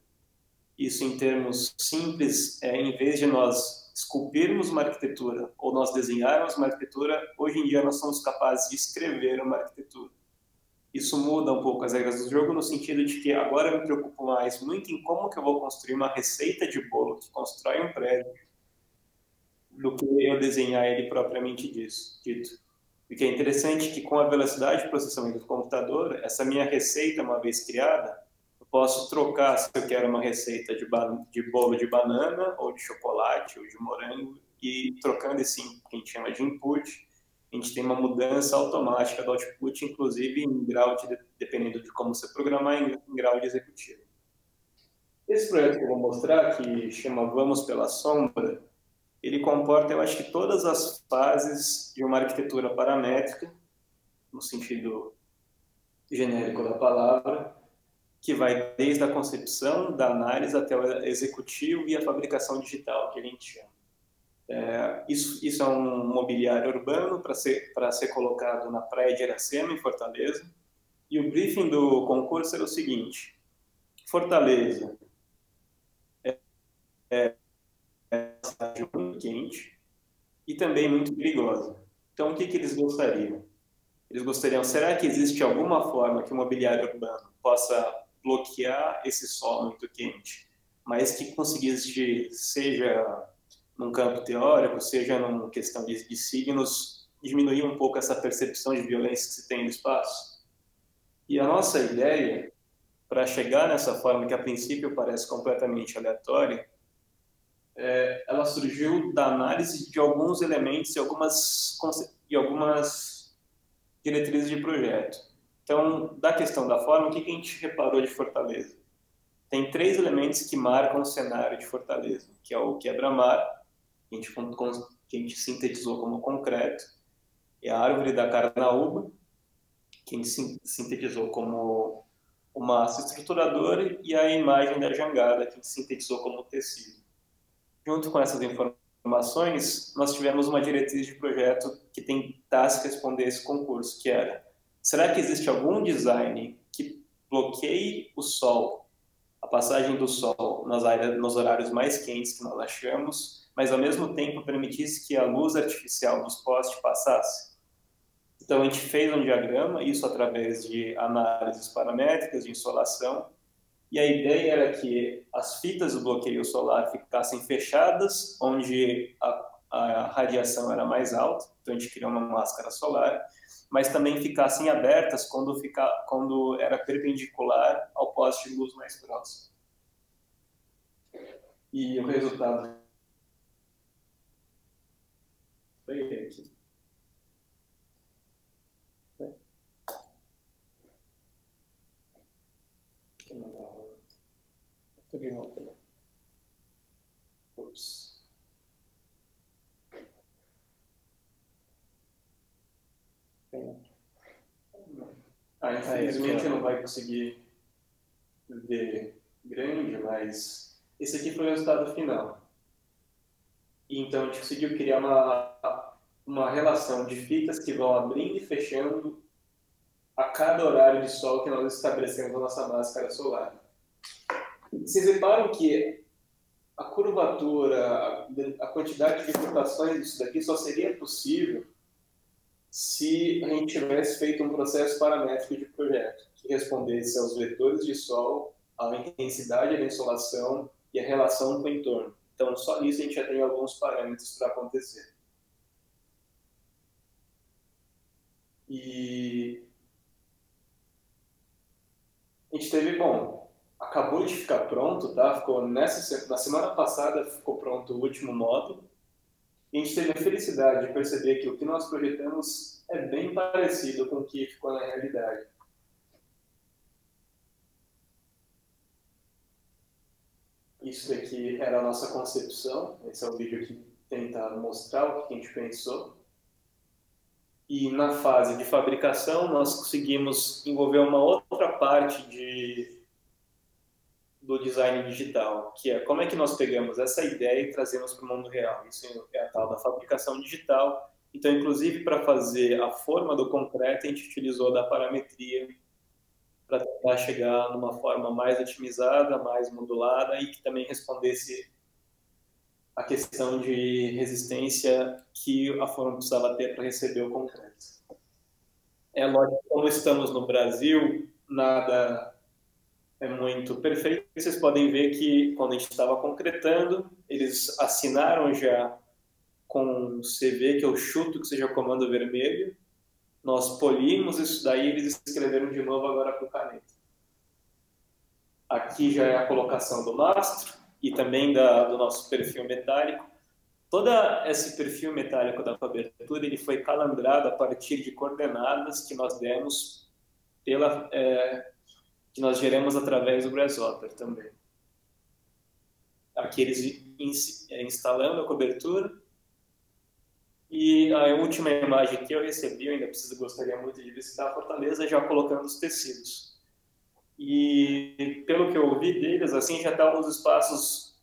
Isso em termos simples, é, em vez de nós esculpirmos uma arquitetura ou nós desenharmos uma arquitetura, hoje em dia nós somos capazes de escrever uma arquitetura. Isso muda um pouco as regras do jogo no sentido de que agora eu me preocupo mais muito em como que eu vou construir uma receita de bolo que constrói um prédio do que eu desenhar ele propriamente disso, dito. O que é interessante é que com a velocidade de processamento do computador, essa minha receita, uma vez criada, posso trocar se eu quero uma receita de, de bolo de banana, ou de chocolate, ou de morango, e trocando esse que a gente chama de input, a gente tem uma mudança automática do output, inclusive em grau de, dependendo de como você programar, em, em grau de executivo. Esse projeto que eu vou mostrar, que chama Vamos pela Sombra, ele comporta, eu acho que todas as fases de uma arquitetura paramétrica, no sentido genérico da palavra, que vai desde a concepção, da análise até o executivo e a fabricação digital, que a gente chama. É, isso, isso é um mobiliário urbano para ser, ser colocado na praia de Iracema, em Fortaleza. E o briefing do concurso era o seguinte: Fortaleza é, é é uma muito quente e também muito perigosa. Então, o que, que eles gostariam? Eles gostariam, será que existe alguma forma que o mobiliário urbano possa bloquear esse sol muito quente, mas que conseguisse, seja num campo teórico, seja numa questão de, de signos, diminuir um pouco essa percepção de violência que se tem no espaço? E a nossa ideia, para chegar nessa forma que a princípio parece completamente aleatória, é, ela surgiu da análise de alguns elementos e algumas, e algumas diretrizes de projeto. Então, da questão da forma, o que, a gente reparou de Fortaleza? Tem três elementos que marcam o cenário de Fortaleza, que é o quebra-mar, que, a gente, que a gente sintetizou como concreto, e a árvore da carnaúba, que a gente sintetizou como uma massa estruturadora, e a imagem da jangada, que sintetizou como tecido junto com essas informações, nós tivemos uma diretriz de projeto que tentasse responder esse concurso, que era, será que existe algum design que bloqueie o sol, a passagem do sol nas áreas, nos horários mais quentes que nós achamos, mas ao mesmo tempo permitisse que a luz artificial dos postes passasse? Então a gente fez um diagrama, isso através de análises paramétricas de insolação, e a ideia era que as fitas do bloqueio solar ficassem fechadas, onde a, a radiação era mais alta, então a gente criou uma máscara solar, mas também ficassem abertas quando, fica, quando era perpendicular ao poste de luz mais próximo. E o resultado? Foi aqui. de Ah, infelizmente não vai conseguir ver grande, mas esse aqui foi o resultado final. E então a gente conseguiu criar uma, uma relação de fitas que vão abrindo e fechando a cada horário de sol que nós estabelecemos na nossa máscara solar. Vocês reparam que a curvatura, a quantidade de rotações disso daqui só seria possível se a gente tivesse feito um processo paramétrico de projeto que respondesse aos vetores de sol, à intensidade da insolação e a relação com o entorno. Então, só nisso a gente já tem alguns parâmetros para acontecer. E a gente teve, bom, acabou de ficar pronto, tá? Ficou nessa na semana passada ficou pronto o último módulo. A gente teve a felicidade de perceber que o que nós projetamos é bem parecido com o que ficou na realidade. Isso daqui era a nossa concepção. Esse é o vídeo que tentar mostrar o que a gente pensou. E na fase de fabricação, nós conseguimos envolver uma outra parte de, do design digital, que é como é que nós pegamos essa ideia e trazemos para o mundo real. Isso é a tal da fabricação digital. Então, inclusive, para fazer a forma do concreto, a gente utilizou da parametria para tentar chegar numa forma mais otimizada, mais modulada e que também respondesse a questão de resistência que a forma precisava ter para receber o concreto. É lógico, como estamos no Brasil, nada é muito perfeito. Vocês podem ver que quando a gente estava concretando, eles assinaram já com CV, que eu chuto que seja comando vermelho. Nós polimos isso daí, eles escreveram de novo agora com caneta. Aqui já é a colocação do mastro e também da, do nosso perfil metálico. Todo esse perfil metálico da cobertura ele foi calandrado a partir de coordenadas que nós demos pela é, que nós geramos através do Grasshopper também. Aqui eles é, instalando a cobertura e a última imagem que eu recebi, eu ainda preciso gostaria muito de visitar a Fortaleza já colocando os tecidos. E pelo que eu ouvi deles, assim, já estão tá os espaços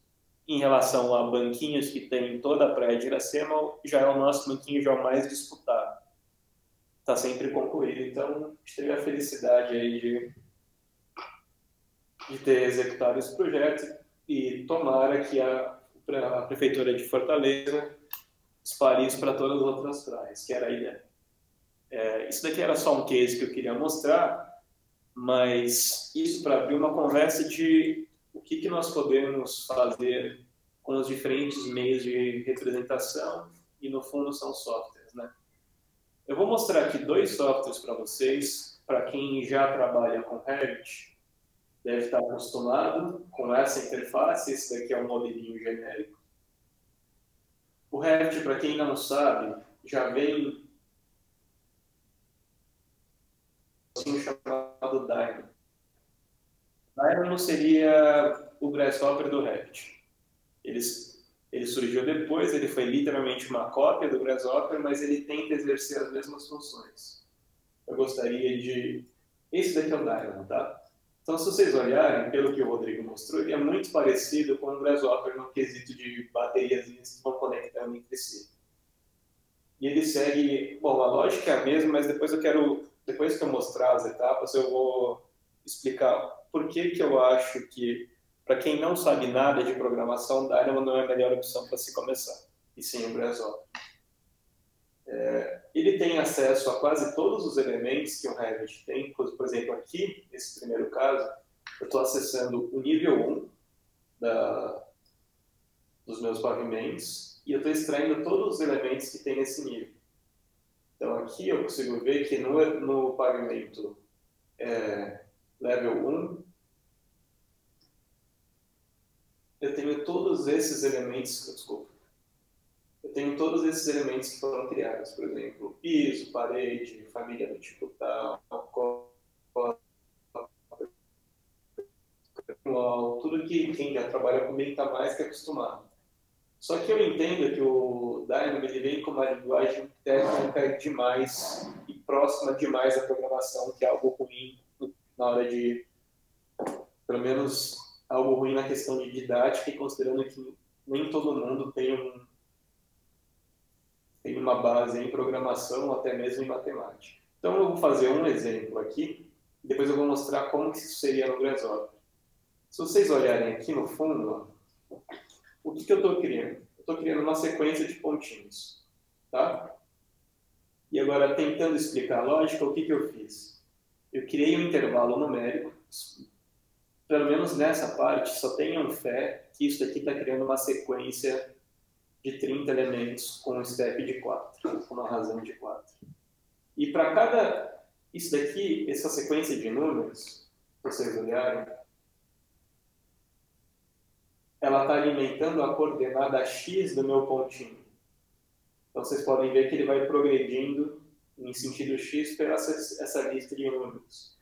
em relação a banquinhos que tem em toda a praia de Iracema, já é o nosso banquinho já mais disputado. Está sempre concluído. Então, tive a felicidade aí de, de ter executado esse projeto e tomara que a, a Prefeitura de Fortaleza espalhe isso para todas as outras praias, que era a ideia. É, isso daqui era só um case que eu queria mostrar, mas isso para abrir uma conversa de o que, que nós podemos fazer com os diferentes meios de representação e no fundo são softwares, né? Eu vou mostrar aqui dois softwares para vocês, para quem já trabalha com Revit, deve estar acostumado com essa interface, esse daqui é um modelinho genérico. O Revit, para quem não sabe, já vem assim chamado Dynamo. Dynamo seria o Grasshopper do Revit. Ele, ele surgiu depois, ele foi literalmente uma cópia do Grasshopper, mas ele tenta exercer as mesmas funções. Eu gostaria de... Esse daqui é o Dynamo, tá? Então, se vocês olharem, pelo que o Rodrigo mostrou, ele é muito parecido com o Grasshopper no quesito de baterias que vão conectando entre si. E ele segue... Bom, a lógica é a mesma, mas depois eu quero depois que eu mostrar as etapas, eu vou explicar por que, que eu acho que, para quem não sabe nada de programação, Dynamo não é a melhor opção para se começar, e sim o Grasshopper. É, ele tem acesso a quase todos os elementos que o Revit tem, por, exemplo, aqui, nesse primeiro caso, eu estou acessando o nível 1 da, dos meus pavimentos e eu estou extraindo todos os elementos que tem nesse nível. Então aqui eu consigo ver que no, no pavimento é, level 1, eu tenho todos esses elementos, desculpa, tenho todos esses elementos que foram criados, por exemplo, piso, parede, família do tipo tal, tudo que quem já trabalha comigo está mais que acostumado. Só que eu entendo que o Dynamo ele vem com uma linguagem técnica demais e próxima demais da programação, que é algo ruim na hora de, pelo menos, algo ruim na questão de didática e considerando que nem todo mundo tem, um, tem uma base em programação, até mesmo em matemática. Então eu vou fazer um exemplo aqui, depois eu vou mostrar como que isso seria no Grasshopper. Se vocês olharem aqui no fundo, o que, que eu estou criando? Eu estou criando uma sequência de pontinhos, tá? E agora, tentando explicar a lógica, o que, que eu fiz? Eu criei um intervalo numérico, pelo menos nessa parte, só tenham fé que isso aqui está criando uma sequência de 30 elementos com um step de 4, com uma razão de 4. E para cada... Isso daqui, essa sequência de números, vocês olharem, ela está alimentando a coordenada x do meu pontinho. Então vocês podem ver que ele vai progredindo em sentido x pela essa lista de números.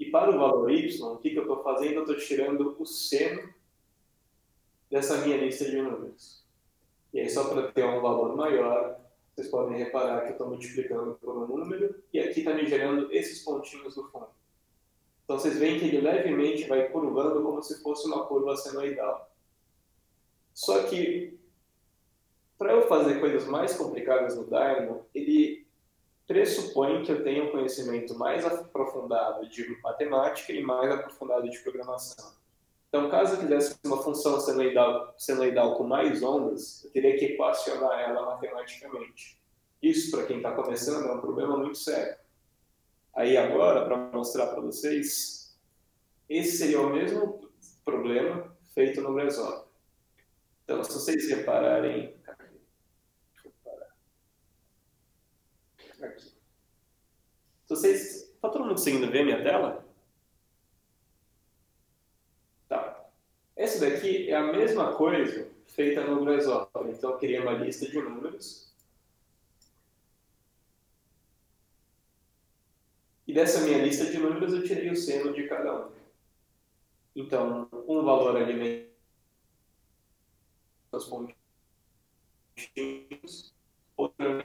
E para o valor y, o que, que eu estou fazendo? Eu estou tirando o seno dessa minha lista de números. E aí, só para ter um valor maior, vocês podem reparar que eu estou multiplicando por um número e aqui está me gerando esses pontinhos no fundo. Então, vocês veem que ele levemente vai curvando como se fosse uma curva senoidal. Só que, para eu fazer coisas mais complicadas no Dynamo, ele pressupõe que eu tenha um conhecimento mais aprofundado de matemática e mais aprofundado de programação. Então, caso eu quisesse uma função senoidal, senoidal com mais ondas, eu teria que equacionar ela matematicamente. Isso, para quem está começando, é um problema muito sério. Aí, agora, para mostrar para vocês, esse seria o mesmo problema feito no Grasshopper. Então, se vocês repararem aqui. Se vocês. Está todo mundo conseguindo ver minha tela? Tá. Essa daqui é a mesma coisa feita no Grasshopper. Então, eu criei uma lista de números. E dessa minha lista de números, eu tirei o seno de cada um. Então, um valor alimenta os pontinhos, outro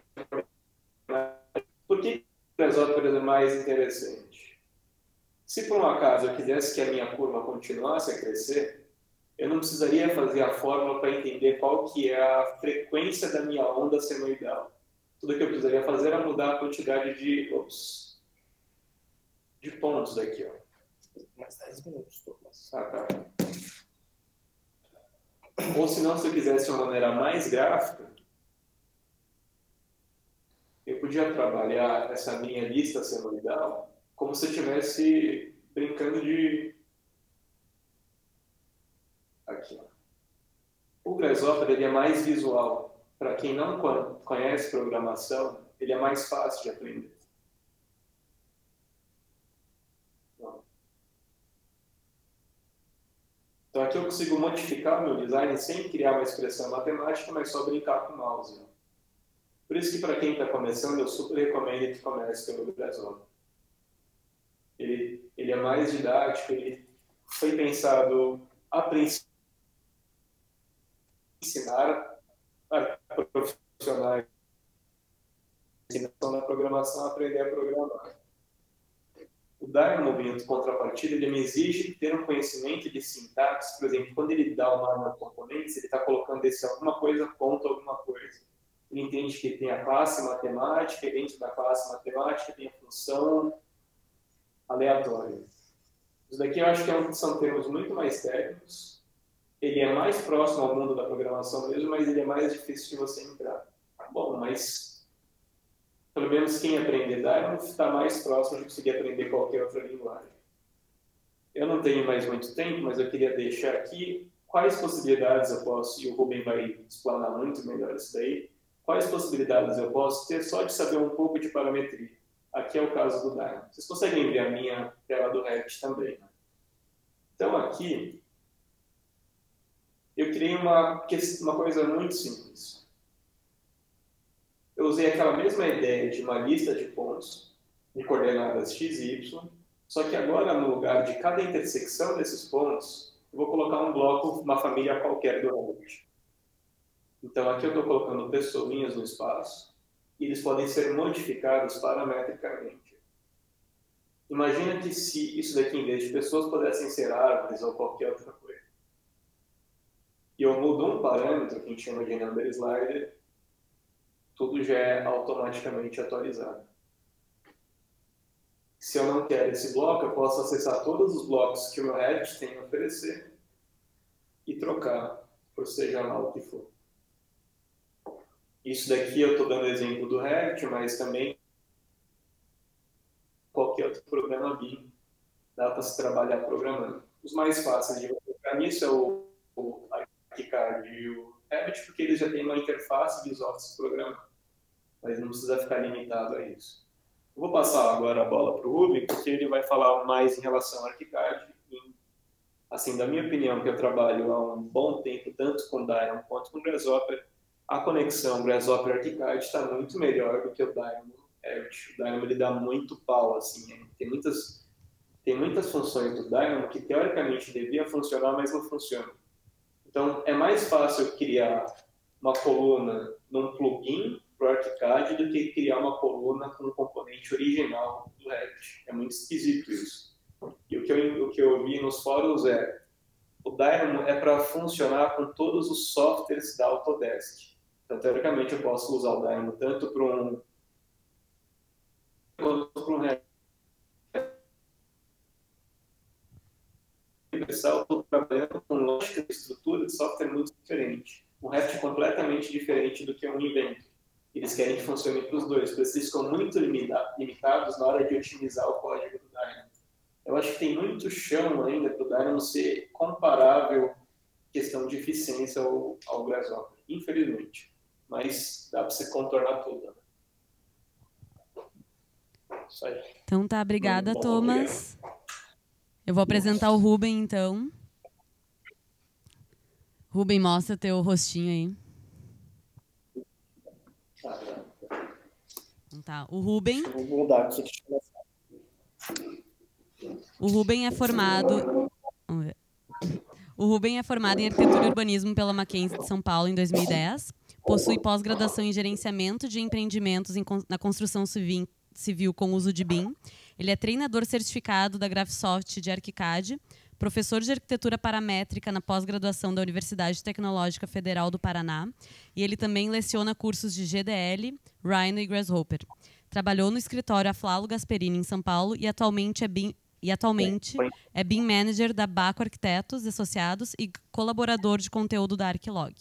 por que as óperas é mais interessante? Se por um acaso eu quisesse que a minha curva continuasse a crescer, eu não precisaria fazer a fórmula para entender qual que é a frequência da minha onda senoidal. Tudo que eu precisaria fazer era mudar a quantidade de, ops, de pontos aqui. Ó. Mais 10 minutos, Thomas. Ah, tá. Ou se não, se eu quisesse uma maneira mais gráfica, eu podia trabalhar essa minha lista senoidal como se eu estivesse brincando de. Aqui. O Grasshopper ele é mais visual. Para quem não conhece programação, ele é mais fácil de aprender. Então aqui eu consigo modificar meu design sem criar uma expressão matemática, mas só brincar com o mouse. Por isso que para quem está começando, eu super recomendo que comece pelo Grasshopper. Ele, ele é mais didático, ele foi pensado a princípio ensinar a profissionais ensinação da programação a aprender a programar. O Dynamo, em contrapartida, ele me exige ter um conhecimento de sintaxe, por exemplo, quando ele dá uma componente, ele está colocando esse alguma coisa, ponto alguma coisa ele entende que tem a classe matemática, e dentro da classe matemática tem a função aleatória. Isso daqui eu acho que é são termos muito mais técnicos. Ele é mais próximo ao mundo da programação mesmo, mas ele é mais difícil de você entrar. Bom, mas pelo menos quem aprender Diamond está mais próximo de conseguir aprender qualquer outra linguagem. Eu não tenho mais muito tempo, mas eu queria deixar aqui quais possibilidades eu posso, e o Ruben vai explanar muito melhor isso daí, quais possibilidades eu posso ter só de saber um pouco de parametria. Aqui é o caso do Dynamo. Vocês conseguem ver a minha tela do Revit também. Né? Então, aqui, eu criei uma, uma coisa muito simples. Eu usei aquela mesma ideia de uma lista de pontos de coordenadas x e y, só que agora, no lugar de cada intersecção desses pontos, eu vou colocar um bloco, uma família qualquer do Revit. Então, aqui eu estou colocando pessoinhas no espaço e eles podem ser modificados parametricamente. Imagina que se isso daqui, em vez de pessoas, pudessem ser árvores ou qualquer outra. E eu mudo um parâmetro, que a gente chama de number slider, tudo já é automaticamente atualizado. Se eu não quero esse bloco, eu posso acessar todos os blocos que o meu Revit tem a oferecer e trocar por seja lá o que for. Isso daqui eu estou dando exemplo do Revit, mas também qualquer outro programa BIM dá para se trabalhar programando. Os mais fáceis de colocar nisso é o, o E o Revit, porque eles já têm uma interface visual para se programar, mas não precisa ficar limitado a isso. Eu vou passar agora a bola para o Rubem, porque ele vai falar mais em relação ao ArchiCAD. assim, da minha opinião, que eu trabalho há um bom tempo, tanto com Dynamo quanto com Grasshopper, a conexão Grasshopper ArchiCAD está muito melhor do que o Dynamo Revit. O Dynamo ele dá muito pau, assim, tem muitas tem muitas funções do Dynamo que teoricamente devia funcionar, mas não funciona. Então é mais fácil criar uma coluna num plugin para o ArchiCAD do que criar uma coluna com um componente original do Revit. É muito esquisito isso. E o que eu, o que eu vi nos fóruns é o Dynamo é para funcionar com todos os softwares da Autodesk. Então, teoricamente, eu posso usar o Dynamo tanto para um quanto para um Universal, estou trabalhando com lógica de estrutura de software muito diferente. O Revit é completamente diferente do que um invento. Eles querem que funcione para os dois, por isso eles ficam muito limitados na hora de otimizar o código do Dynamo. Eu acho que tem muito chão ainda para o Dynamo ser comparável questão de eficiência ao, ao Grasshopper, infelizmente. Mas dá para você contornar tudo. Né? Então tá, obrigada, bom, Thomas. Obrigado. Eu vou apresentar o Ruben, então. Ruben, mostra teu rostinho aí. Então tá, o Ruben. Vou mudar aqui. O Ruben é formado. Vamos ver. O Ruben é formado em Arquitetura e Urbanismo pela Mackenzie de São Paulo em 2010. Possui pós-graduação em Gerenciamento de Empreendimentos na Construção civil com uso de BIM. Ele é treinador certificado da Graphisoft de ArchiCAD, professor de arquitetura paramétrica na pós-graduação da Universidade Tecnológica Federal do Paraná, e ele também leciona cursos de GDL, Rhino e Grasshopper. Trabalhou no escritório Aflalo Gasperini em São Paulo e atualmente é BIM e atualmente é BIM Manager da Baco Arquitetos Associados e colaborador de conteúdo da Arquilog.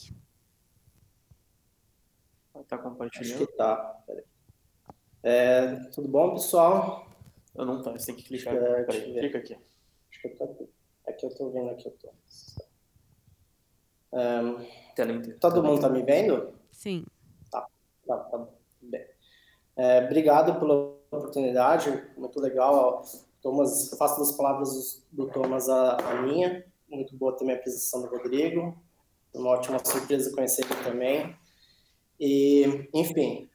Está compartilhando? Acho que tá. É, tudo bom, pessoal? Eu não tô, você tem que clicar. É, Peraí, clica aqui. Acho que eu tô aqui. Aqui eu tô vendo, aqui eu tô. Um, todo mundo tá me vendo? Sim. Tá, tá, tá bem. É, obrigado pela oportunidade, muito legal. Thomas, faço das palavras do Thomas a, a minha. Muito boa também a apresentação do Rodrigo. Uma ótima surpresa conhecer ele também. E, enfim,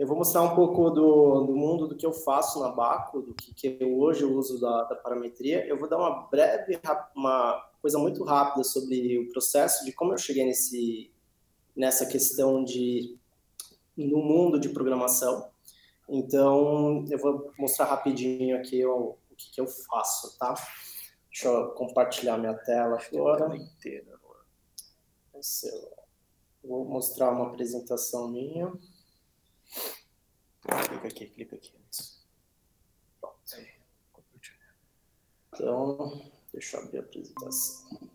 eu vou mostrar um pouco do, do mundo do que eu faço na Baco, do que, que eu hoje uso da, da, parametria. Eu vou dar uma breve, uma coisa muito rápida sobre o processo de como eu cheguei nesse, nessa questão de no mundo de programação. Então, eu vou mostrar rapidinho aqui o, o que, que eu faço, tá? Deixa eu compartilhar minha tela agora. inteira agora. Vou mostrar uma apresentação minha. Clica aqui, clica aqui. Então, deixa eu abrir a apresentação.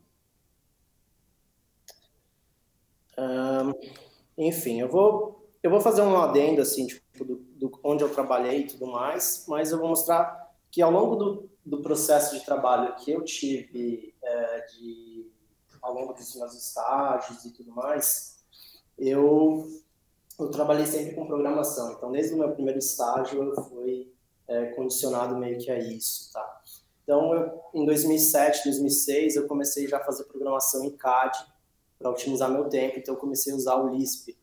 Um, enfim, eu vou, eu vou fazer um adendo, assim, tipo, do, do, onde eu trabalhei e tudo mais, mas eu vou mostrar que ao longo do, do processo de trabalho que eu tive é, de, ao longo dos meus estágios e tudo mais, eu eu trabalhei sempre com programação. Então, desde o meu primeiro estágio, eu fui é, condicionado meio que a isso, tá? Então, eu, em 2007, 2006, eu comecei já a fazer programação em CAD para otimizar meu tempo. Então, eu comecei a usar o Lisp.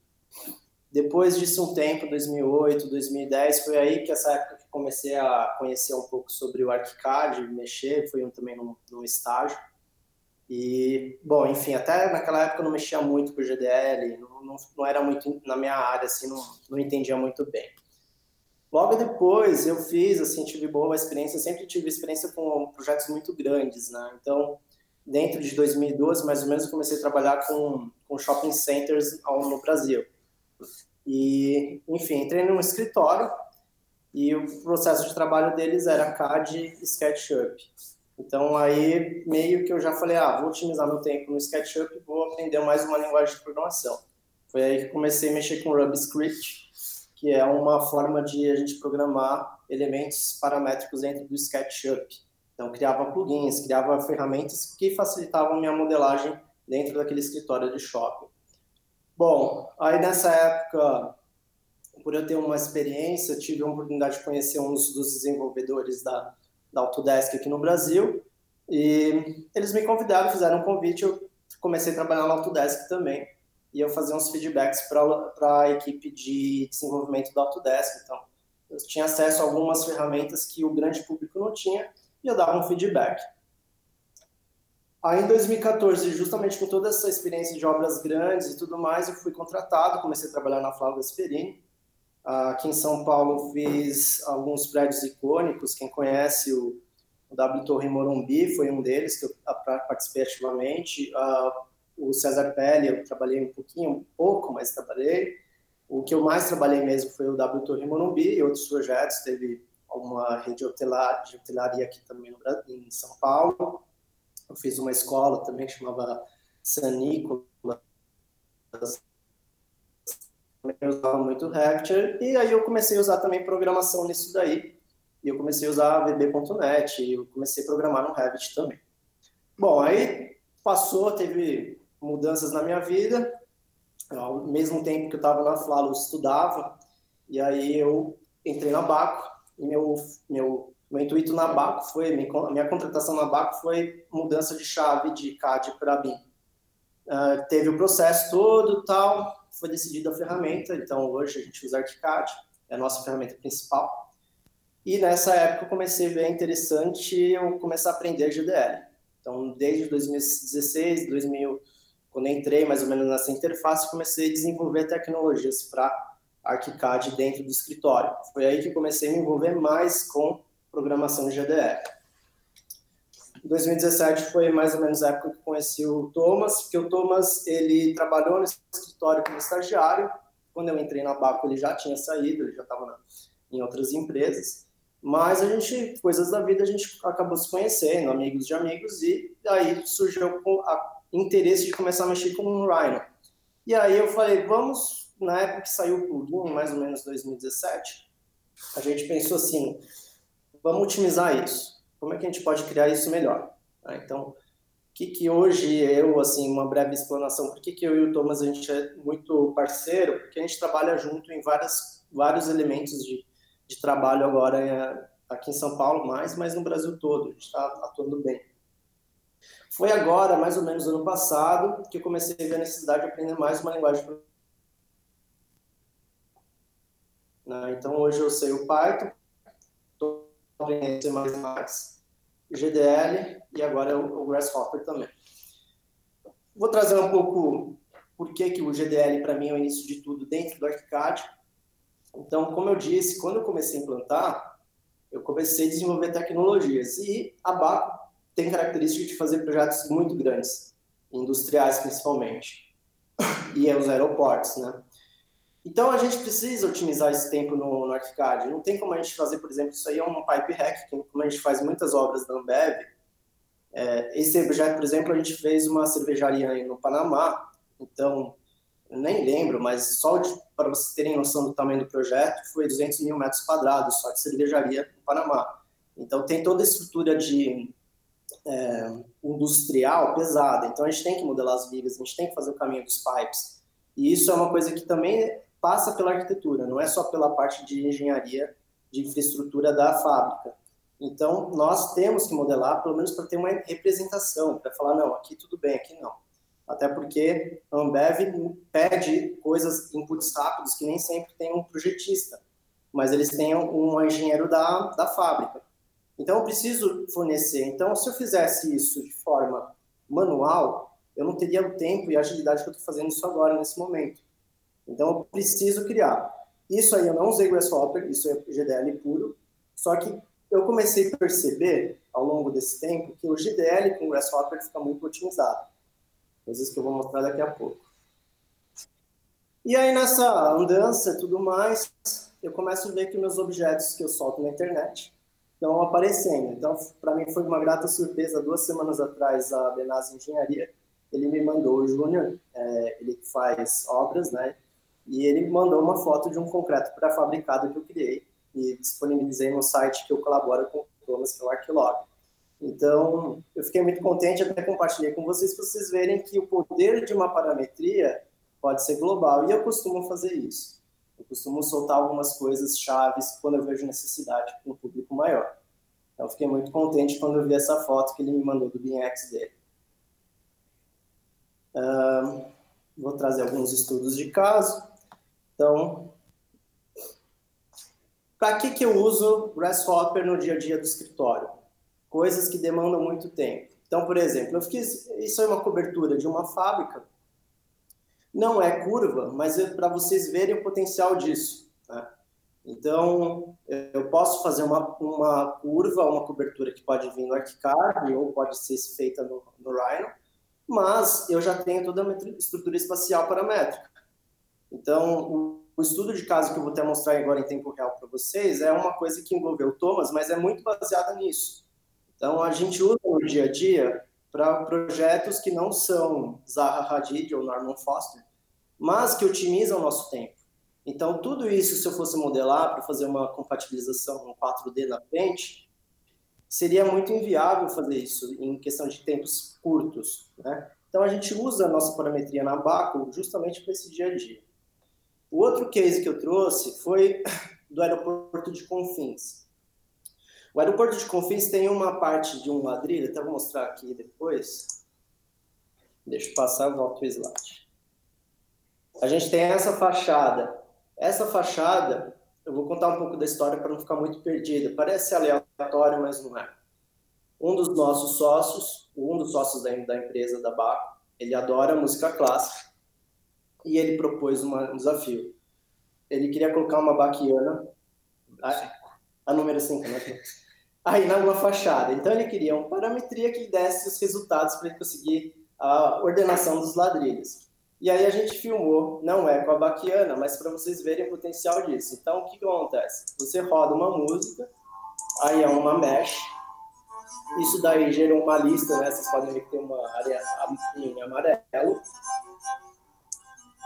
Depois disso, um tempo, 2008, 2010, foi aí que essa época que comecei a conhecer um pouco sobre o ArchiCAD, mexer, foi um, também num, num estágio. E, bom, enfim, até naquela época eu não mexia muito com o GDL, não, não, não, era muito na minha área, assim, não, não entendia muito bem. Logo depois eu fiz, assim, tive boa experiência, sempre tive experiência com projetos muito grandes, né? Então, dentro de 2012, mais ou menos, comecei a trabalhar com, com shopping centers no Brasil. E, enfim, entrei num escritório e o processo de trabalho deles era CAD e SketchUp. Então aí meio que eu já falei, ah, vou otimizar meu tempo no SketchUp vou aprender mais uma linguagem de programação. Foi aí que comecei a mexer com RubyScript, que é uma forma de a gente programar elementos paramétricos dentro do SketchUp. Então criava plugins, criava ferramentas que facilitavam minha modelagem dentro daquele escritório de shopping. Bom, aí nessa época, por eu ter uma experiência, tive a oportunidade de conhecer uns dos desenvolvedores da da Autodesk aqui no Brasil. E eles me convidaram, fizeram um convite, eu comecei a trabalhar na Autodesk também. E eu fazia uns feedbacks para a equipe de desenvolvimento da Autodesk. Então, eu tinha acesso a algumas ferramentas que o grande público não tinha e eu dava um feedback. Aí em 2014, justamente com toda essa experiência de obras grandes e tudo mais, eu fui contratado, comecei a trabalhar na Flávia Gasperini. Aqui em São Paulo fiz alguns prédios icônicos, quem conhece o, W Torre Morumbi foi um deles que eu participei ativamente. O César Pelle eu trabalhei um pouquinho, um pouco, mas trabalhei. O que eu mais trabalhei mesmo foi o W Torre Morumbi e outros projetos, teve uma rede hotelar, de hotelaria aqui também no, em São Paulo eu fiz uma escola também que chamava San Nicolas. Eu usava muito Rapture. E aí eu comecei a usar também programação nisso daí. E eu comecei a usar VB.net. E eu comecei a programar no Revit também. Bom, aí passou, teve mudanças na minha vida. Ao mesmo tempo que eu estava na Flalo, eu estudava. E aí eu entrei na Baco. E meu, meu meu intuito na Baco foi, a minha contratação na Baco foi mudança de chave de CAD para BIM. Uh, teve o processo todo tal, foi decidida a ferramenta, então hoje a gente usa ArchiCAD, é a nossa ferramenta principal. E nessa época eu comecei a ver interessante eu começar a aprender GDL. Então, desde 2016, 2000, quando entrei mais ou menos nessa interface, comecei a desenvolver tecnologias para ArchiCAD dentro do escritório. Foi aí que comecei a me envolver mais com programação de GDR. 2017 foi mais ou menos a época que conheci o Thomas, porque o Thomas ele trabalhou no escritório como estagiário. Quando eu entrei na Baco, ele já tinha saído, ele já estava em outras empresas. Mas a gente, coisas da vida, a gente acabou se conhecendo, amigos de amigos, e aí surgiu o interesse de começar a mexer com o Rhino. E aí eu falei, vamos, na época que saiu o plugin, mais ou menos 2017, a gente pensou assim, vamos otimizar isso. Como é que a gente pode criar isso melhor? Ah, então, o que, que hoje eu, assim, uma breve explanação, por que, que eu e o Thomas a gente é muito parceiro? Porque a gente trabalha junto em várias, vários elementos de, de trabalho agora é, aqui em São Paulo, mais, mas no Brasil todo, a gente está atuando bem. Foi agora, mais ou menos ano passado, que eu comecei a ver a necessidade de aprender mais uma linguagem né, então, hoje eu sei o Python, C++, GDL e agora o Grasshopper também. Vou trazer um pouco por que, que o GDL para mim é o início de tudo dentro do ArchiCAD. Então, como eu disse, quando eu comecei a implantar, eu comecei a desenvolver tecnologias e a BACO tem característica de fazer projetos muito grandes, industriais principalmente, e é os aeroportos, né? Então a gente precisa otimizar esse tempo no, no ArchiCAD. Não tem como a gente fazer, por exemplo, isso aí é um pipe hack, como a gente faz muitas obras da Ambev. É, esse projeto, por exemplo, a gente fez uma cervejaria no Panamá. Então, nem lembro, mas só para vocês terem noção do tamanho do projeto, foi 200 mil metros quadrados só de cervejaria no Panamá. Então tem toda a estrutura de é, industrial pesada. Então a gente tem que modelar as vigas, a gente tem que fazer o caminho dos pipes. E isso é uma coisa que também passa pela arquitetura, não é só pela parte de engenharia de infraestrutura da fábrica. Então, nós temos que modelar, pelo menos para ter uma representação, para falar, não, aqui tudo bem, aqui não. Até porque a Ambev pede coisas, inputs rápidos, que nem sempre tem um projetista, mas eles têm um engenheiro da, da fábrica. Então, eu preciso fornecer. Então, se eu fizesse isso de forma manual, eu não teria o tempo e a agilidade que eu estou fazendo isso agora, nesse momento. Então, eu preciso criar. Isso aí eu não usei Grasshopper, isso é GDL puro, só que eu comecei a perceber, ao longo desse tempo, que o GDL com Grasshopper fica muito otimizado. Coisas que eu vou mostrar daqui a pouco. E aí, nessa andança e tudo mais, eu começo a ver que meus objetos que eu solto na internet estão aparecendo. Então, para mim foi uma grata surpresa, duas semanas atrás, a Benaz Engenharia, ele me mandou o Júnior, é, ele faz obras, né, e ele me mandou uma foto de um concreto pré-fabricado que eu criei e disponibilizei no site que eu colaboro com o Thomas, que é o Arquilog. Então, eu fiquei muito contente, até compartilhei com vocês, para vocês verem que o poder de uma parametria pode ser global, e eu costumo fazer isso. Eu costumo soltar algumas coisas chaves quando eu vejo necessidade para um público maior. Então, fiquei muito contente quando eu vi essa foto que ele me mandou do BinX dele. Uh, vou trazer alguns estudos de caso. Então, para que, que eu uso Grasshopper no dia a dia do escritório? Coisas que demandam muito tempo. Então, por exemplo, eu fiz isso é uma cobertura de uma fábrica. Não é curva, mas é para vocês verem o potencial disso. Né? Então, eu posso fazer uma, uma curva, uma cobertura que pode vir no ArchiCAD ou pode ser feita no, no Rhino, mas eu já tenho toda a estrutura espacial paramétrica. Então, o, o estudo de caso que eu vou até mostrar agora em tempo real para vocês é uma coisa que envolveu Thomas, mas é muito baseada nisso. Então, a gente usa no dia a dia para projetos que não são Zaha Hadid ou Norman Foster, mas que otimizam o nosso tempo. Então, tudo isso, se eu fosse modelar para fazer uma compatibilização no 4D na frente, seria muito inviável fazer isso em questão de tempos curtos. Né? Então, a gente usa a nossa parametria na Baco justamente para esse dia a dia. O outro case que eu trouxe foi do aeroporto de Confins. O aeroporto de Confins tem uma parte de um ladrilho, até vou mostrar aqui depois. Deixa eu passar, eu volto o slide. A gente tem essa fachada. Essa fachada, eu vou contar um pouco da história para não ficar muito perdida. Parece aleatório, mas não é. Um dos nossos sócios, um dos sócios da, da empresa da Baco, ele adora música clássica e ele propôs uma, um desafio. Ele queria colocar uma baquiana, a, número 5, né? aí na uma fachada. Então ele queria uma parametria que desse os resultados para ele conseguir a ordenação dos ladrilhos. E aí a gente filmou, não é com a baquiana, mas para vocês verem o potencial disso. Então o que, que acontece? Você roda uma música, aí é uma mesh, isso daí gerou uma lista, né? Vocês podem ver que tem uma área em amarelo.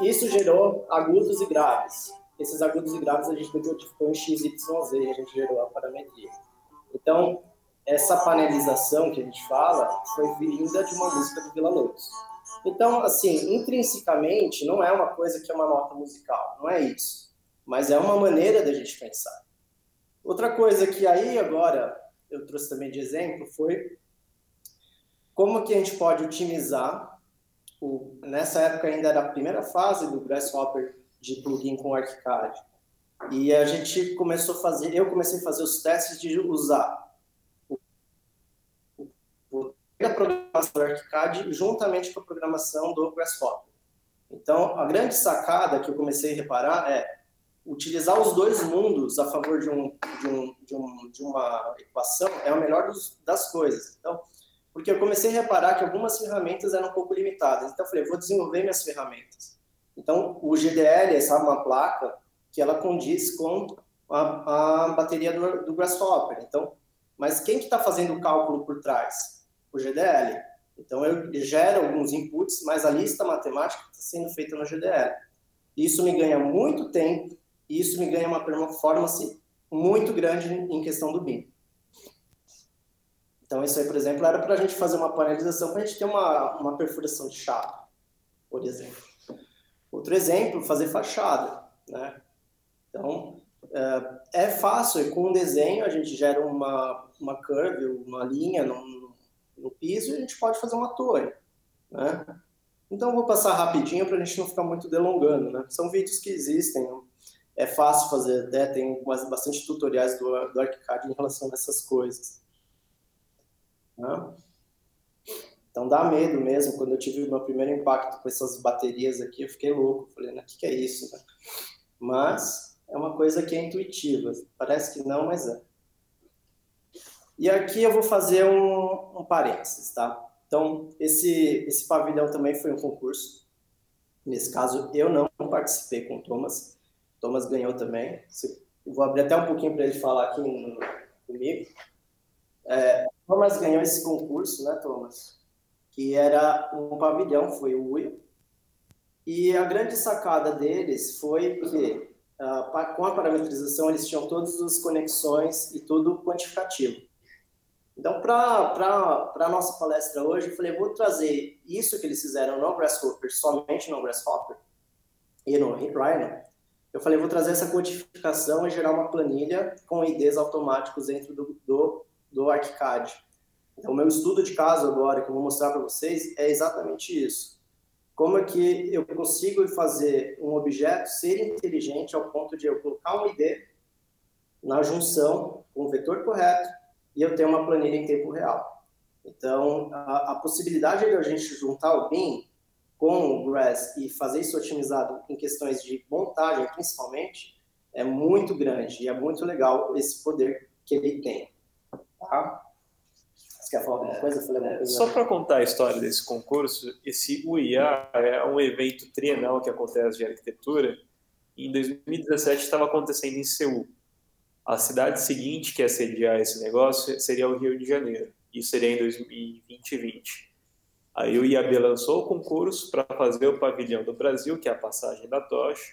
Isso gerou agudos e graves. Esses agudos e graves a gente decodificou em XYZ e a gente gerou a parametria. Então, essa panelização que a gente fala foi vinda de uma música do Vila Lobos. Então, assim, intrinsecamente, não é uma coisa que é uma nota musical, não é isso. Mas é uma maneira da gente pensar. Outra coisa que aí agora eu trouxe também de exemplo foi como que a gente pode otimizar o, nessa época ainda era a primeira fase do Grasshopper de plugin com ArchiCAD. E a gente começou a fazer, eu comecei a fazer os testes de usar o, o a programação do ArchiCAD juntamente com a programação do Grasshopper. Então, a grande sacada que eu comecei a reparar é utilizar os dois mundos a favor de, um, de, um, de, um, de uma equação é a melhor dos, das coisas. Então, porque eu comecei a reparar que algumas ferramentas eram um pouco limitadas. Então, eu falei, vou desenvolver minhas ferramentas. Então, o GDL é uma placa que ela condiz com a, a bateria do, do, Grasshopper. Então, mas quem que está fazendo o cálculo por trás? O GDL. Então, eu gero alguns inputs, mas a lista matemática está sendo feita no GDL. Isso me ganha muito tempo e isso me ganha uma performance muito grande em questão do BIM. Então, isso aí, por exemplo, era para a gente fazer uma panelização, para a gente ter uma, uma perfuração de chapa, por exemplo. Outro exemplo, fazer fachada, né? Então, é, é fácil, com um desenho a gente gera uma, uma curve, uma linha no, no piso e a gente pode fazer uma torre, né? Então, vou passar rapidinho para a gente não ficar muito delongando, né? São vídeos que existem, é fácil fazer, até tem bastante tutoriais do, do ArchiCAD em relação a essas coisas. Né? Então dá medo mesmo. Quando eu tive o meu primeiro impacto com essas baterias aqui, eu fiquei louco. Falei, o que, que é isso? Né? Mas é uma coisa que é intuitiva. Parece que não, mas é. E aqui eu vou fazer um, um parênteses, tá? Então, esse, esse pavilhão também foi um concurso. Nesse caso, eu não participei com o Thomas. O Thomas ganhou também. Eu vou abrir até um pouquinho para ele falar aqui no, comigo. É, Thomas ganhou esse concurso, né, Thomas? Que era um pavilhão, foi o Will. E a grande sacada deles foi que uh, com a parametrização, eles tinham todas as conexões e tudo quantificativo. Então, para a nossa palestra hoje, eu falei, vou trazer isso que eles fizeram no Grasshopper, somente no Grasshopper, e no Rhino. Eu falei, vou trazer essa codificação e gerar uma planilha com IDs automáticos dentro do, do, do ArchiCAD. Então, o meu estudo de caso agora, que eu vou mostrar para vocês, é exatamente isso como é que eu consigo fazer um objeto ser inteligente ao ponto de eu colocar um ID na junção com o vetor correto e eu ter uma planilha em tempo real. Então, a, a possibilidade de a gente juntar o BIM com o Grass e fazer isso otimizado em questões de montagem, principalmente, é muito grande e é muito legal esse poder que ele tem. Tá? Você quer falar alguma coisa? Falei coisa? Só para contar a história desse concurso, esse UIA é um evento trienal que acontece de arquitetura. Em 2017 estava acontecendo em Seul. A cidade seguinte que ia sediar esse negócio seria o Rio de Janeiro. Isso seria em 2020. Aí o IAB lançou o concurso para fazer o pavilhão do Brasil, que é a passagem da tocha.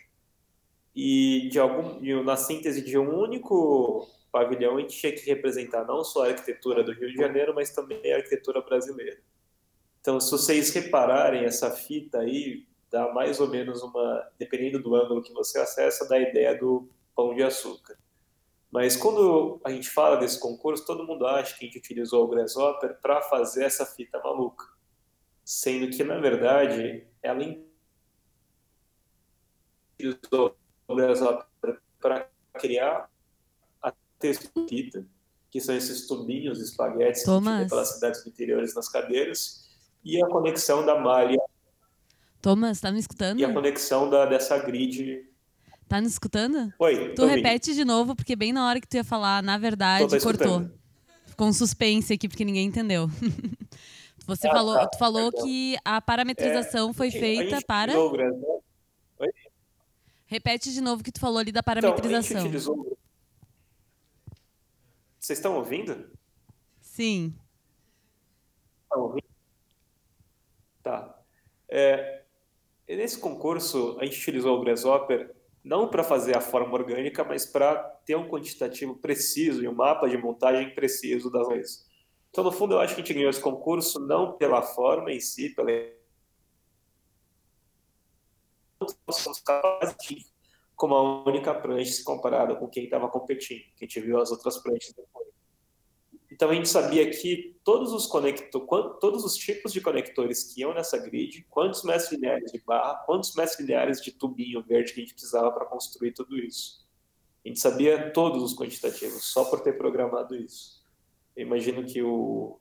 E de algum, na síntese de um único pavilhão, gente tinha que representar não só a arquitetura do Rio de Janeiro, mas também a arquitetura brasileira. Então, se vocês repararem essa fita aí, dá mais ou menos uma, dependendo do ângulo que você acessa, dá a ideia do pão de açúcar. Mas quando a gente fala desse concurso, todo mundo acha que a gente utilizou o Grasshopper para fazer essa fita maluca. Sendo que, na verdade, ela utilizou o Grasshopper para criar que são esses tubinhos, espaguetes Thomas. que pelas cidades interiores nas cadeiras, e a conexão da malha. Thomas, tá me escutando? E a conexão da, dessa grid. Tá me escutando? Oi. Tu repete ouvindo. de novo, porque bem na hora que tu ia falar, na verdade, cortou. Ficou um suspense aqui, porque ninguém entendeu. [LAUGHS] Você ah, falou, tá, tu falou que a parametrização é, foi feita para. Repete de novo o que tu falou ali da parametrização. Então, a gente utilizou vocês estão ouvindo? Sim. Estão ouvindo? Tá. É, nesse concurso, a gente utilizou o Grasshopper não para fazer a forma orgânica, mas para ter um quantitativo preciso e um mapa de montagem preciso das coisas. Então, no fundo, eu acho que a gente ganhou esse concurso não pela forma em si, pela somos capazes de como a única prancha se comparada com quem estava competindo, que a gente viu as outras pranchas depois. Então a gente sabia que todos os conector, todos os tipos de conectores que iam nessa grid, quantos metros lineares de barra, quantos metros lineares de tubinho verde que a gente precisava para construir tudo isso. A gente sabia todos os quantitativos, só por ter programado isso. Eu imagino que o,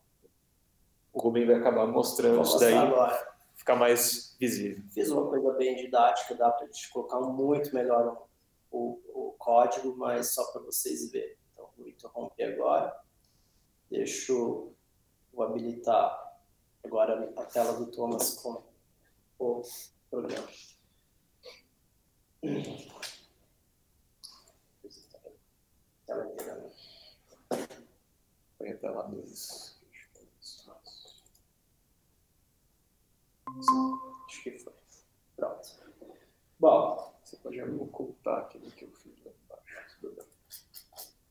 o Rubem vai acabar mostrando isso daí, agora. ficar mais visível. Fiz uma coisa bem didática, dá para gente colocar muito melhor o, o código, mas só para vocês verem. Então, vou interromper agora. Deixa eu vou habilitar agora a tela do Thomas com o programa. Tela inteira. Põe a tela 2. Que foi. Pronto. Bom. Você pode ocultar aquilo que eu fiz lá embaixo.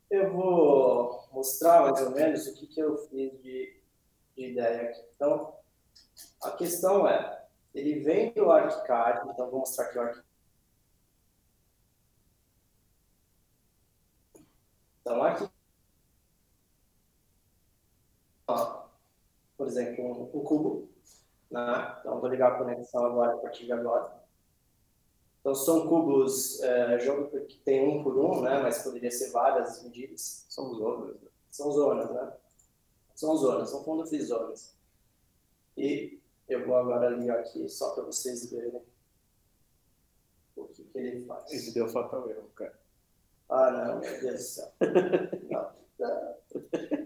Eu vou mostrar mais ou menos o que, que eu fiz de, de ideia aqui. Então, a questão é, ele vem do ArchiCAD, então vou mostrar aqui o ArchiCAD. Então, aqui, por exemplo, um cubo, né? Então, vou ligar a conexão agora, a partir de agora. Então, são cubos é, que tem um por um, né? mas poderia ser várias medidas. São zonas. Né? São zonas, né? São zonas, são fundo de zonas. E eu vou agora ligar aqui só para vocês verem o que, que ele faz. Esse deu fatal erro, cara. Ah, não, meu Deus do céu. não, não.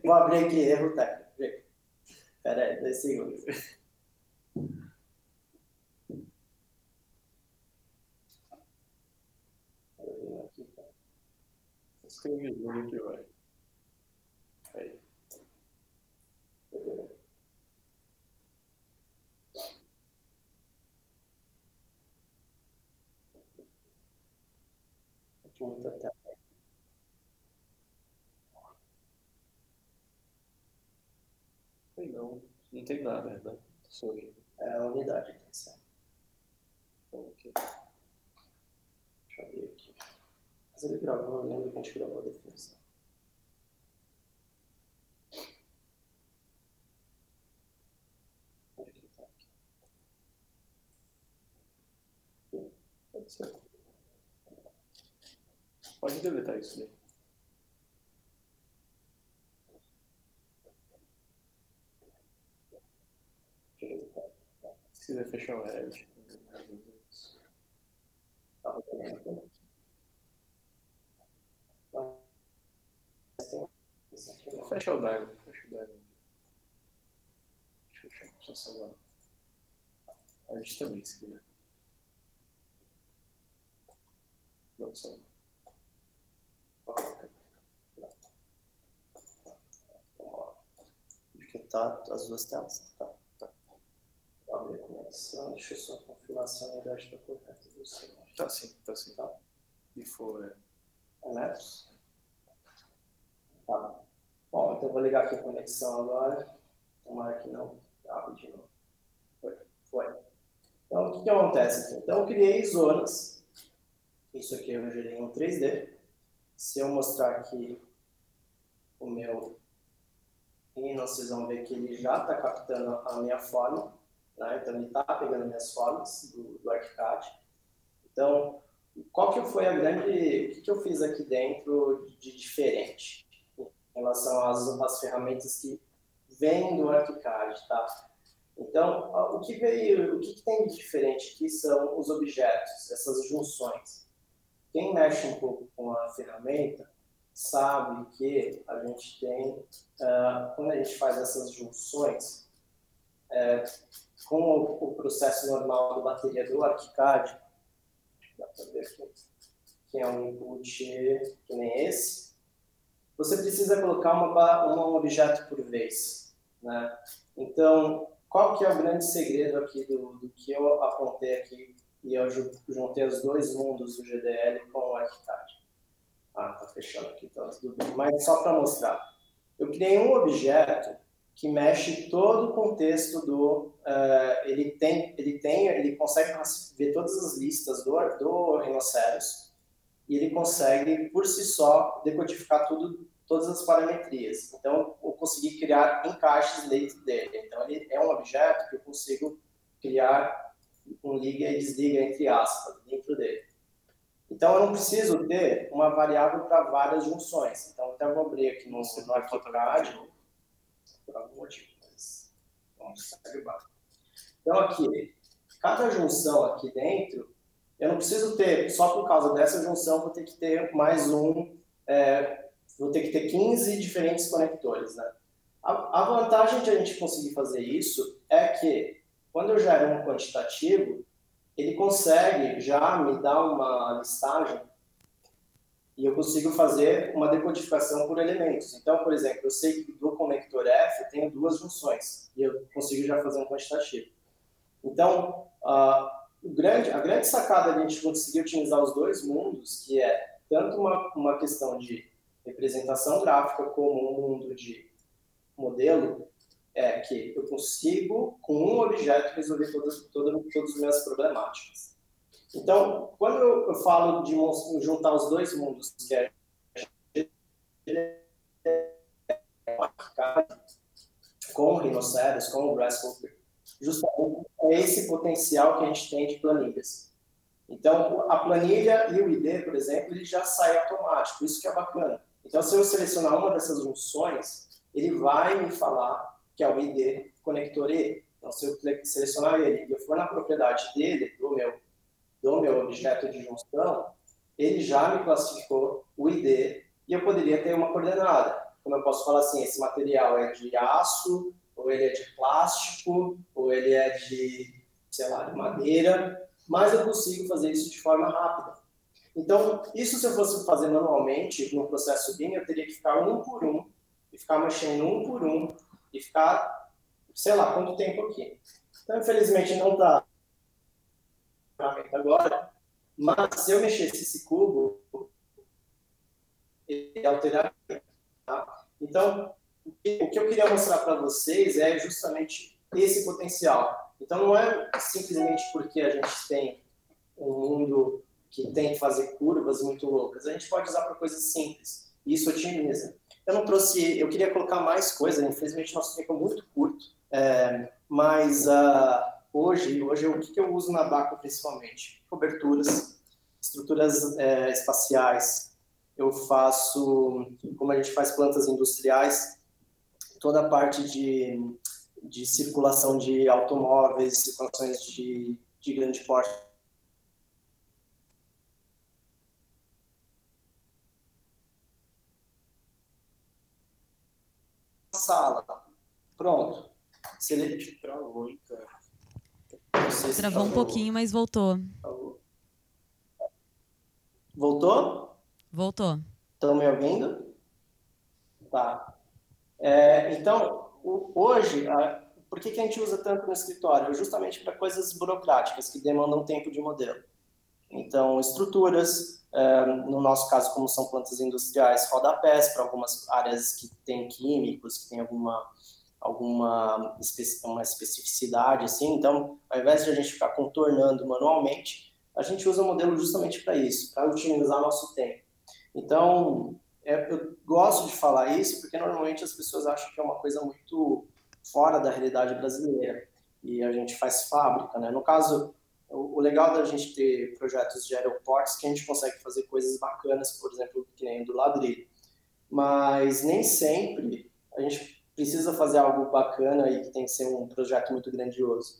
Vou abrir aqui, erro técnico. Espera aí, dois segundos. Escrevi que vai. Aí. Muita tela. Não, não tem nada, né? Sorrindo. É a unidade de atenção. Ok. Deixa eu ver aqui. Mas ele gravou, eu lembro que a gente gravou a definição. Pode ser. Pode deletar isso daí. Se quiser fechar o Edge. Fecha o Diamond. Fecha o Diamond. Deixa eu fechar. Salvar. A gente também, se quiser. Não, salva. Porque tá as duas telas. Tá. tá. A conexão. Deixa eu só confirmar se a unidade está correta. Tá sim, tá sim. Tá. Before. É Maps. Tá. Bom, então vou ligar aqui a conexão agora. Tomara que não abre de novo. Foi. Foi. Então, o que, que acontece aqui? Então, eu criei zonas. Isso aqui eu gerei em 3D. Se eu mostrar aqui o meu Rhino, vocês vão ver que ele já está captando a minha forma. Né? Então, ele está pegando minhas formas do, do ArchiCAD. Então, qual que foi a grande... O que, que eu fiz aqui dentro de diferente em relação às, às ferramentas que vêm do ArchiCAD, tá? Então, o que veio, o que, tem de diferente aqui são os objetos, essas junções. Quem mexe um pouco com a ferramenta sabe que a gente tem, uh, quando a gente faz essas junções, é, com o, o, processo normal do bateria do aqui, que é um input que nem esse, você precisa colocar uma, um objeto por vez. Né? Então, qual que é o grande segredo aqui do, do que eu apontei aqui e eu juntei os dois mundos do GDL com o ArchiCAD? Ah, tá fechando aqui, tá tudo. Mas só para mostrar. Eu criei um objeto que mexe todo o contexto do... Uh, ele, tem, ele tem, ele consegue ver todas as listas do, do Rhinoceros e ele consegue, por si só, decodificar tudo, todas as parametrias. Então, eu consegui criar encaixes dentro dele. Então, ele é um objeto que eu consigo criar um liga e desliga, entre aspas, dentro dele. Então, eu não preciso ter uma variável para várias junções. Então, até vou abrir aqui no, no ArchiCAD por algum motivo. Mas vamos segue Então, aqui, cada junção aqui dentro, eu não preciso ter, só por causa dessa junção, vou ter que ter mais um, é, vou ter que ter 15 diferentes conectores, né? A, a vantagem de a gente conseguir fazer isso é que, quando eu gero um quantitativo, ele consegue já me dar uma listagem e eu consigo fazer uma decodificação por elementos. Então, por exemplo, eu sei que do conector F eu tenho duas junções e eu consigo já fazer um quantitativo. Então, a, grande, a grande sacada de a gente conseguir utilizar os dois mundos, que é tanto uma, uma questão de representação gráfica como um mundo de modelo, é que eu consigo, com um objeto, resolver todas, todas, todas as minhas problemáticas. Então, quando eu, eu falo de juntar os dois mundos, que é com o rinoceros, com o grasshopper, justamente é esse potencial que a gente tem de planilhas. Então, a planilha e o ID, por exemplo, ele já sai automático, isso que é bacana. Então, se eu selecionar uma dessas funções, ele vai me falar que é o ID conector E. Então, se eu selecionar ele e eu for na propriedade dele, do meu do meu objeto de junção, ele já me classificou o ID e eu poderia ter uma coordenada. Como eu posso falar assim, esse material é de aço, ou ele é de plástico, ou ele é de, sei lá, de madeira, mas eu consigo fazer isso de forma rápida. Então, isso se eu fosse fazer manualmente, no processo BIM, eu teria que ficar um por um, e ficar mexendo um por um, e ficar, sei lá, quanto tempo aqui. Então, infelizmente, não está ferramenta agora, mas se eu mexesse esse cubo, ele alteraria. Tá? Então, o que, eu queria mostrar para vocês é justamente esse potencial. Então, não é simplesmente porque a gente tem um mundo que tem que fazer curvas muito loucas. A gente pode usar para coisas simples. E isso otimiza. Eu não trouxe, eu queria colocar mais coisas. Infelizmente, nosso tempo é muito curto. É, mas uh, hoje, hoje o que eu uso na Baco principalmente? Coberturas, estruturas é, espaciais. Eu faço, como a gente faz plantas industriais, toda a parte de, de circulação de automóveis, circulações de, de grande porte. Sala. Pronto. Se ele travou, então. Travou um pouquinho, mas voltou. Voltou? Voltou. Estão me ouvindo? Tá. É, então, o, hoje, a, por que, que a gente usa tanto no escritório? Justamente para coisas burocráticas que demandam tempo de modelo. Então, estruturas, é, no nosso caso, como são plantas industriais, rodapés para algumas áreas que têm químicos, que têm alguma alguma uma especificidade assim. Então, ao invés de a gente ficar contornando manualmente, a gente usa o modelo justamente para isso, para otimizar nosso tempo. Então, é, eu gosto de falar isso porque normalmente as pessoas acham que é uma coisa muito fora da realidade brasileira e a gente faz fábrica, né? No caso, o, o legal da gente ter projetos de aeroportos é que a gente consegue fazer coisas bacanas, por exemplo, que nem do ladrilho. Mas nem sempre a gente precisa fazer algo bacana e que tem que ser um projeto muito grandioso.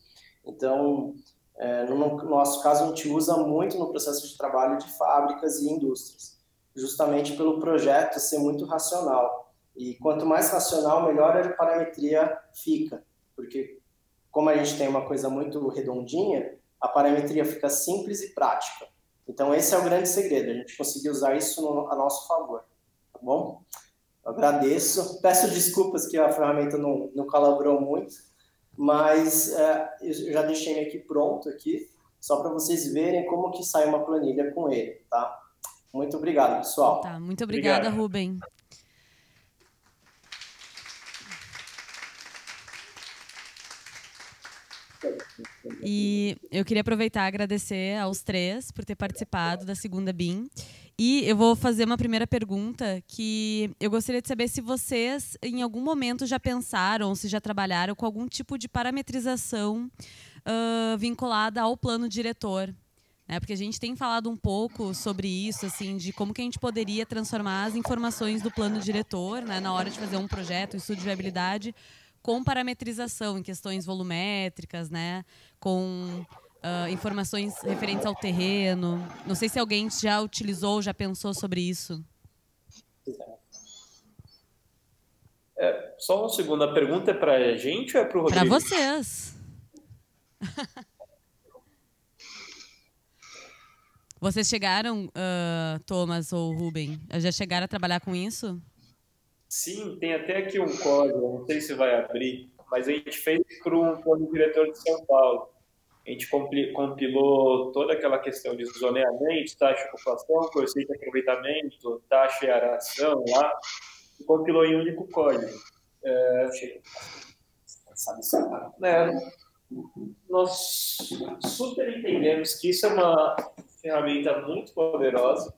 Então, é, no nosso caso, a gente usa muito no processo de trabalho de fábricas e indústrias, justamente pelo projeto ser muito racional. E quanto mais racional, melhor a parametria fica, porque como a gente tem uma coisa muito redondinha, a parametria fica simples e prática. Então, esse é o grande segredo, a gente conseguir usar isso no, a nosso favor, tá bom? Agradeço. Peço desculpas que a ferramenta não, não colaborou muito, mas é, eu já deixei aqui pronto aqui, só para vocês verem como que sai uma planilha com ele, tá? Muito obrigado, pessoal. Tá, muito obrigada, Obrigado. Rubem. E eu queria aproveitar e agradecer aos três por ter participado da segunda BIM. E eu vou fazer uma primeira pergunta que eu gostaria de saber se vocês, em algum momento, já pensaram, se já trabalharam com algum tipo de parametrização uh, vinculada ao plano diretor. Né? Porque a gente tem falado um pouco sobre isso, assim, de como que a gente poderia transformar as informações do plano diretor, né, na hora de fazer um projeto, um estudo de viabilidade, com parametrização em questões volumétricas, né, com uh, informações referentes ao terreno. Não sei se alguém já utilizou, já pensou sobre isso. É, só uma segunda pergunta é para a gente ou é para o Rodrigo? Para vocês. [LAUGHS] Vocês chegaram, uh, Thomas ou Ruben, já chegaram a trabalhar com isso? Sim, tem até aqui um código, não sei se vai abrir, mas a gente fez para um plano diretor de São Paulo a gente compilou toda aquela questão de zoneamento, taxa de ocupação, conceito de aproveitamento, taxa e aração lá, e compilou em um único código. É, sabe, é, nós super entendemos que isso é uma ferramenta muito poderosa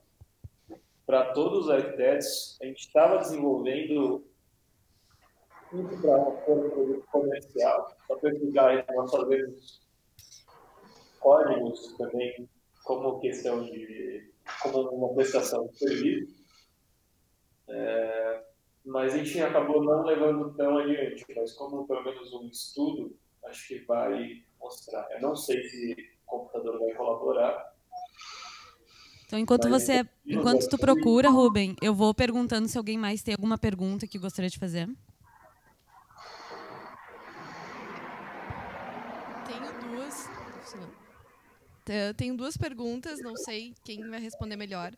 para todos os arquitetos. A gente estava desenvolvendo muito para um comercial, para explicar, nós fazemos códigos também como questão de como uma prestação de serviço, é, mas a gente acabou não levando tão adiante, mas como pelo menos um estudo, acho que vai mostrar. Eu não sei se o computador vai colaborar. Então, enquanto você, enquanto tu procura, Ruben, eu vou perguntando se alguém mais tem alguma pergunta que gostaria de fazer. Eu tenho duas perguntas, não sei quem vai responder melhor.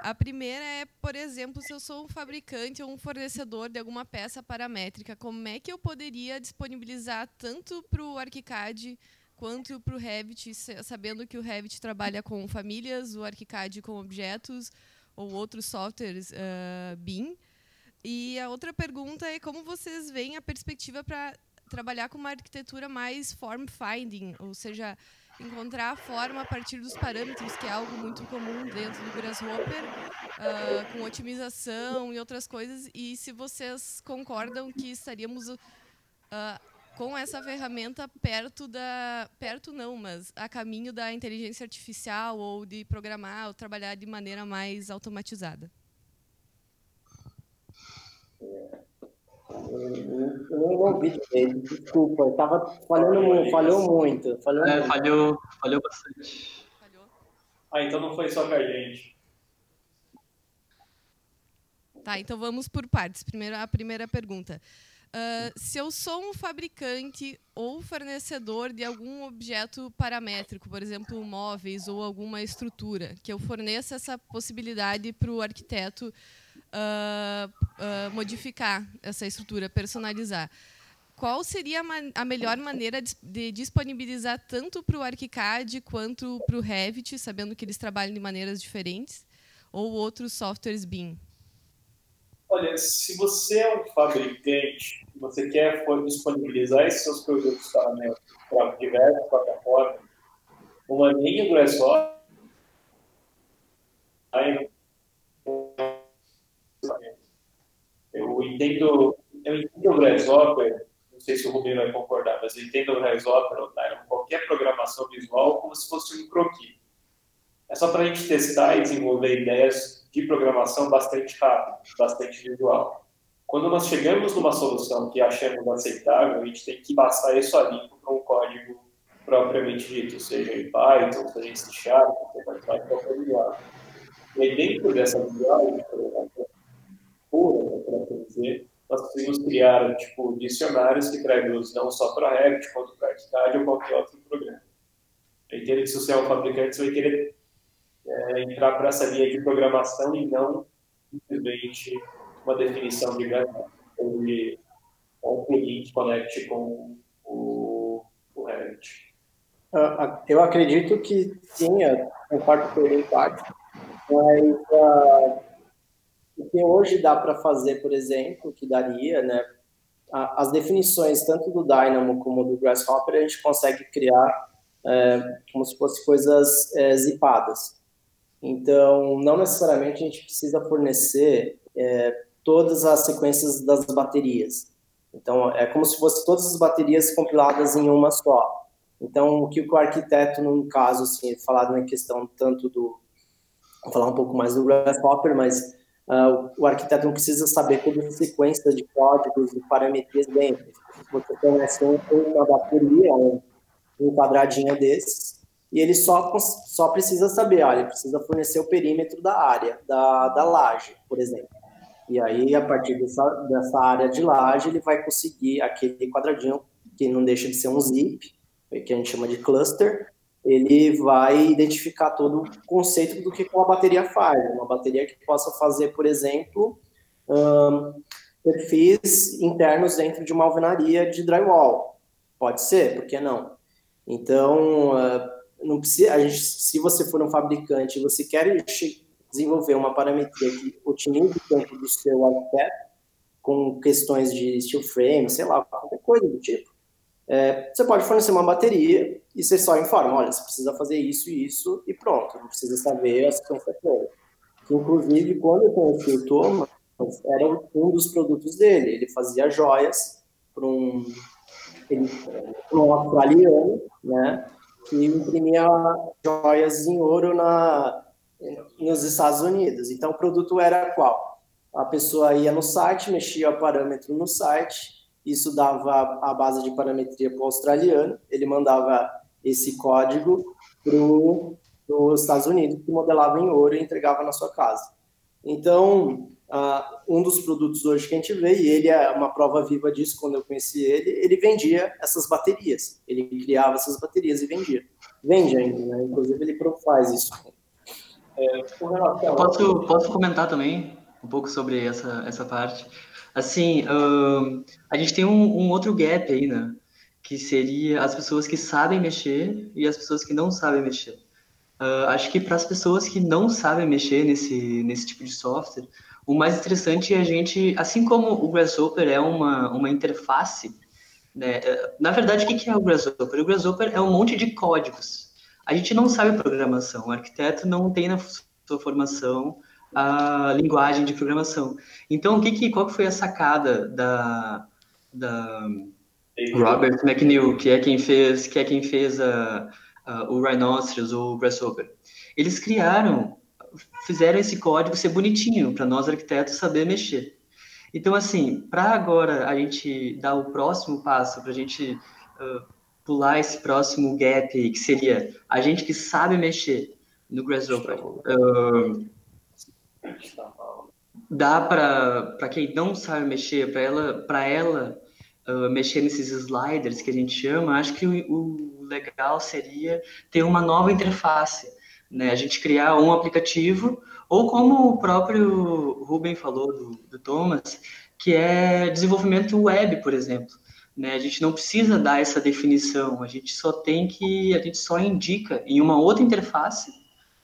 A primeira é, por exemplo, se eu sou um fabricante ou um fornecedor de alguma peça paramétrica, como é que eu poderia disponibilizar tanto para o ArchiCAD quanto para o Revit, sabendo que o Revit trabalha com famílias, o ArchiCAD com objetos ou outros softwares uh, BIM. E a outra pergunta é como vocês veem a perspectiva para trabalhar com uma arquitetura mais form-finding, ou seja, encontrar a forma a partir dos parâmetros, que é algo muito comum dentro do Grasshopper, uh, com otimização e outras coisas. E se vocês concordam que estaríamos uh, com essa ferramenta perto da. perto não, mas a caminho da inteligência artificial ou de programar ou trabalhar de maneira mais automatizada. É. eu não ouvi direito, desculpa, eu tava falhando, falhou muito. Falhou, é, muito. falhou, falhou bastante. Falhou? Ah, então não foi só com a gente. Tá, então vamos por partes. Primeiro, a primeira pergunta. Uh, se eu sou um fabricante ou fornecedor de algum objeto paramétrico, por exemplo, móveis ou alguma estrutura, que eu forneça essa possibilidade para o arquiteto uh, uh, modificar essa estrutura, personalizar, qual seria a, a melhor maneira de, disponibilizar tanto para o ArchiCAD quanto para o Revit, sabendo que eles trabalham de maneiras diferentes, ou outros softwares BIM? Olha, se você é um fabricante, você quer disponibilizar esses seus produtos para diversas plataformas, uma linha Grasshopper eu entendo, eu entendo o Grasshopper, não sei se o Rubinho vai concordar, mas eu entendo o Grasshopper ou qualquer programação visual como se fosse um croquis. É só para a gente testar e desenvolver ideias de programação bastante rápido, bastante visual. Quando nós chegamos numa solução que achamos aceitável, a gente tem que passar isso a limpo para um código propriamente dito, seja em Python, seja em C Sharp, seja em qualquer linguagem. E dentro dessa linguagem, pura, para assim dizer, nós conseguimos criar tipo, dicionários que traduzem não só para Revit, quanto para ArchiCAD ou qualquer outro programa. Eu entendo que se é fabricante, vai querer é, entrar para essa linha de programação e não simplesmente uma definição de ou de um plugin que conecte com o, o Revit. Uh, eu acredito que sim, concordo com ele parte, mas uh, o que hoje dá para fazer, por exemplo, que daria, né, as definições tanto do Dynamo como do Grasshopper a gente consegue criar é, como se fossem coisas é, zipadas. Então, não necessariamente a gente precisa fornecer é, todas as sequências das baterias. Então, é como se fossem todas as baterias compiladas em uma só. Então, o que o arquiteto, no caso, assim, falado na questão tanto do... Vou falar um pouco mais do Grasshopper, mas uh, o arquiteto não precisa saber todas as sequências de códigos e parametrias dentro. Você conhece uma bateria, um, um quadradinho desses, e ele só, só precisa saber, olha, ele precisa fornecer o perímetro da área, da, da laje, por exemplo. E aí, a partir dessa, dessa área de laje, ele vai conseguir aquele quadradinho, que não deixa de ser um zip, que a gente chama de cluster, ele vai identificar todo o conceito do que uma bateria faz. Uma bateria que possa fazer, por exemplo, um, perfis internos dentro de uma alvenaria de drywall. Pode ser, por que não? Então, uh, não precisa, gente, se você for um fabricante e você quer desenvolver uma parametria que otimize o tempo do seu arquiteto, com questões de steel frame, sei lá, qualquer coisa do tipo, é, você pode fornecer uma bateria e você só informa, olha, você precisa fazer isso e isso e pronto, não precisa saber a sequência toda. Inclusive, quando eu conheci o Thomas, era um dos produtos dele, ele fazia joias para um, um australiano, né, que imprimia joias em ouro na, nos Estados Unidos. Então, o produto era qual? A pessoa ia no site, mexia o parâmetro no site, isso dava a base de parametria para o australiano, ele mandava esse código para os Estados Unidos, que modelava em ouro e entregava na sua casa. Então, uh, um dos produtos hoje que a gente vê, e ele é uma prova viva disso quando eu conheci ele, ele vendia essas baterias. Ele criava essas baterias e vendia. Vende ainda, né? Inclusive ele faz isso. É, posso, posso comentar também um pouco sobre essa, essa parte? Assim, uh, a gente tem um, um outro gap aí, né? Que seria as pessoas que sabem mexer e as pessoas que não sabem mexer. Uh, acho que para as pessoas que não sabem mexer nesse, nesse tipo de software, o mais interessante é a gente, assim como o Grasshopper é uma, uma interface, né? É, na verdade, o que é o Grasshopper? O Grasshopper é um monte de códigos. A gente não sabe programação, o arquiteto não tem na sua formação a linguagem de programação. Então, o que, que qual que foi a sacada da, da Robert McNeil, que é quem fez, que é quem fez a, a, o Rhinoceros ou o Grasshopper? Eles criaram fizeram esse código ser bonitinho para nós arquitetos saber mexer. Então, assim, para agora a gente dar o próximo passo, para a gente uh, pular esse próximo gap, que seria a gente que sabe mexer no Grasshopper, uh, dá para quem não sabe mexer, para ela, pra ela mexer nesses sliders que a gente chama, acho que o, o legal seria ter uma nova interface, né? A gente criar um aplicativo ou como o próprio Ruben falou do, do Thomas, que é desenvolvimento web, por exemplo. Né? A gente não precisa dar essa definição, a gente só tem que, a gente só indica em uma outra interface,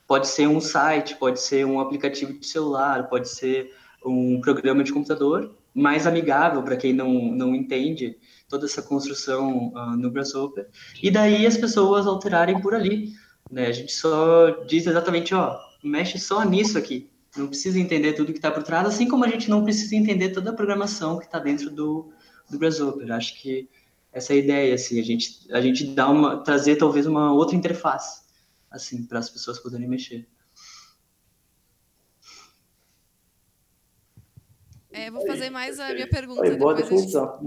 pode ser um site, pode ser um aplicativo de celular, pode ser um programa de computador mais amigável para quem não, não entende toda essa construção uh, no Grasshopper, e daí as pessoas alterarem por ali. Né? A gente só diz exatamente, ó, mexe só nisso aqui. Não precisa entender tudo que está por trás, assim como a gente não precisa entender toda a programação que está dentro do, do Grasshopper. Acho que essa é a ideia, assim, a gente, a gente dá uma, trazer talvez uma outra interface, assim, para as pessoas poderem mexer. É, vou fazer mais a minha pergunta. Oi, boa definição.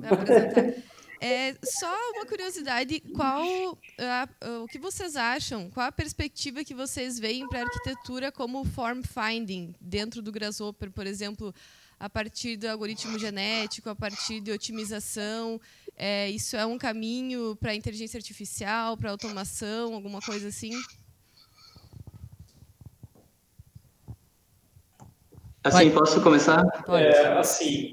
É, só uma curiosidade, qual a, o que vocês acham? Qual a perspectiva que vocês veem para a arquitetura como form finding dentro do Grasshopper, por exemplo, a partir do algoritmo genético, a partir de otimização? É, isso é um caminho para inteligência artificial, para automação, alguma coisa assim? Assim, posso começar? É, assim.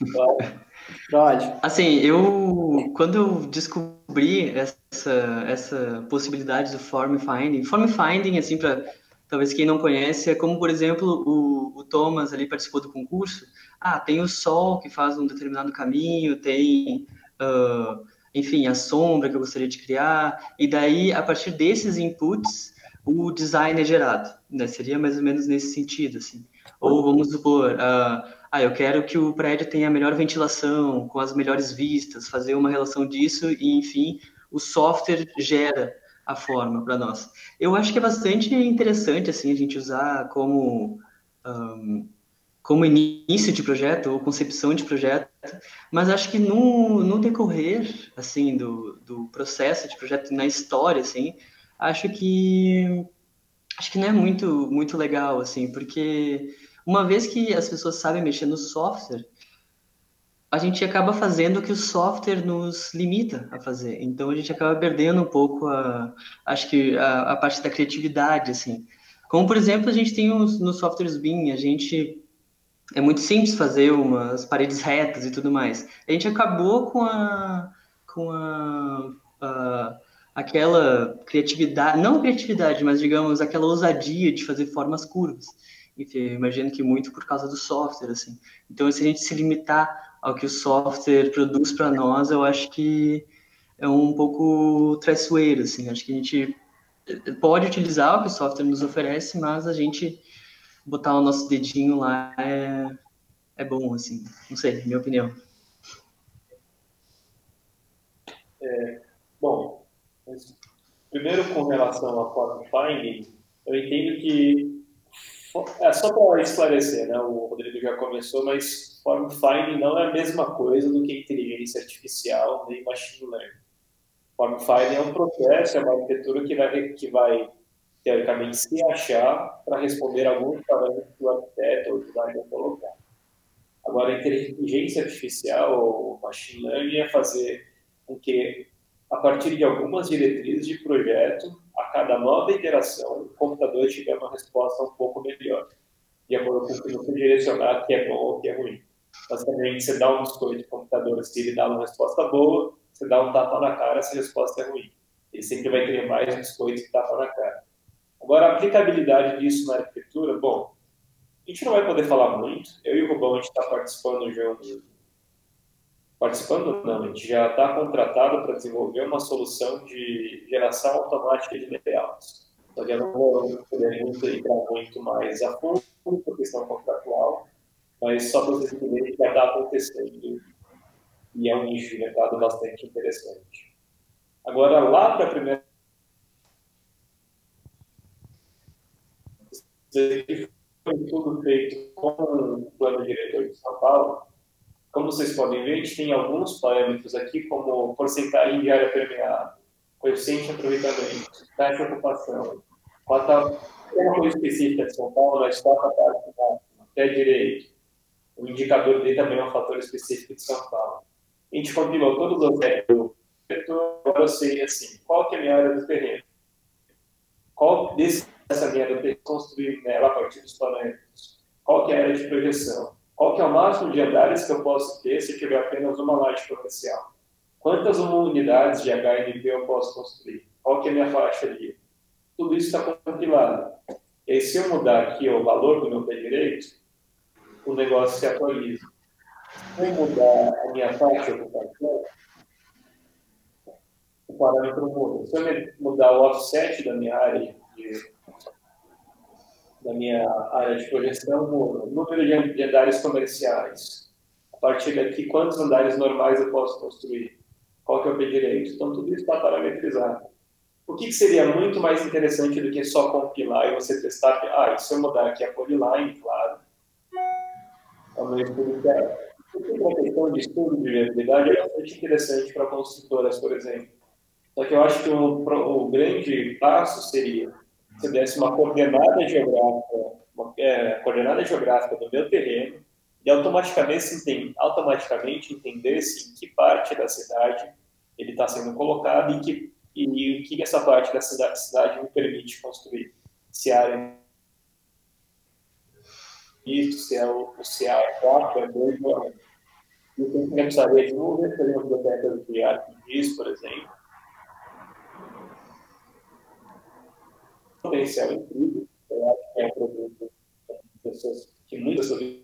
[LAUGHS] Pode. Assim, eu quando eu descobri essa essa possibilidade do form finding, form finding assim para talvez quem não conhece é como por exemplo o, o Thomas ali participou do concurso. Ah, tem o sol que faz um determinado caminho, tem uh, enfim a sombra que eu gostaria de criar e daí a partir desses inputs o design é gerado, né? Seria mais ou menos nesse sentido assim. Ou vamos supor uh, ah, eu quero que o prédio tenha a melhor ventilação, com as melhores vistas, fazer uma relação disso e, enfim, o software gera a forma para nós. Eu acho que é bastante interessante assim a gente usar como um, como início de projeto ou concepção de projeto, mas acho que no, no decorrer assim do, do processo de projeto na história assim, acho que acho que não é muito muito legal assim, porque uma vez que as pessoas sabem mexer no software, a gente acaba fazendo o que o software nos limita a fazer. Então a gente acaba perdendo um pouco a, acho que a, a parte da criatividade, assim. Como por exemplo a gente tem nos, nos softwares BIM, a gente é muito simples fazer umas paredes retas e tudo mais. A gente acabou com a com a, a aquela criatividade, não criatividade, mas digamos aquela ousadia de fazer formas curvas enfim, imagino que muito por causa do software, assim. Então, se a gente se limitar ao que o software produz para nós, eu acho que é um pouco traiçoeiro, assim. Acho que a gente pode utilizar o que o software nos oferece, mas a gente botar o nosso dedinho lá é, é bom, assim. Não sei, minha opinião. É, bom, primeiro com relação a form finding, eu entendo que é, só para esclarecer, né, o Rodrigo já começou, mas form finding não é a mesma coisa do que inteligência artificial nem machine learning. Form finding é um processo, é uma arquitetura que vai, que vai teoricamente se achar para responder alguns parâmetros que o arquiteto ou o designer colocar. Agora, inteligência artificial ou machine learning é fazer com que, a partir de algumas diretrizes de projeto, a cada nova iteração, o computador tiver uma resposta um pouco melhor, de acordo com o que você direcionar que é bom ou que é ruim. Basicamente, você dá um biscoito de computador, se ele dá uma resposta boa, você dá um tapa na cara se a resposta é ruim. Ele sempre vai ter mais biscoitos que tapa na cara. Agora, a aplicabilidade disso na arquitetura, bom, a gente não vai poder falar muito. Eu e o Rubão, a gente está participando de um participando não, a gente já está contratado para desenvolver uma solução de geração automática de layouts. Só que eu não vou poder muito, entrar muito mais a fundo por questão contratual, mas só para vocês entenderem que já está acontecendo e é um nicho de mercado bastante interessante. Agora, lá para a primeira um estudo feito com o plano diretor de São Paulo. Como vocês podem ver, a gente tem alguns parâmetros aqui, como porcentagem de área permeável, coeficiente de aproveitamento, taxa de ocupação, quanto uma coisa específica de São Paulo, mas qual a parte pé direito. O indicador dele também é um fator específico de São Paulo. A gente compilou todos os dados agora eu sei assim, qual que é a minha área do terreno. Qual dessa minha área do terreno construir nela a partir dos parâmetros. Qual que é a área de projeção. Qual que é o máximo de andares que eu posso ter se tiver apenas uma laje comercial. Quantas unidades de HNP eu posso construir? Qual que é a minha faixa ali? Tudo isso está compilado. E aí, se eu mudar aqui o valor do meu pé direito, o negócio se atualiza. Se eu mudar a minha faixa de ocupação, o parâmetro muda. Se eu mudar o offset da minha área de, da minha área de projeção. O número de andares comerciais. A partir daqui, quantos andares normais eu posso construir? Qual que é o pé direito? Então, tudo isso está parametrizado. O que, que, seria muito mais interessante do que só compilar e você testar? Ah, e se eu mudar aqui a polyline, claro. É o meu estudo interno. Uma questão de estudo de viabilidade é bastante interessante para construtoras, por exemplo. Só que eu acho que o, o grande passo seria se desse uma coordenada geográfica, uma é, coordenada geográfica do meu terreno e automaticamente, automaticamente entendesse em que parte da cidade ele está sendo colocado e que e que essa parte da cidade, cidade me permite construir. Se a área isso, se é o, se é 4, 2, ou é 1. Então, eu precisaria de uma biblioteca de ArcGIS, por exemplo. Potencial incrível, eu acho que é um produto que pessoas que muitas pessoas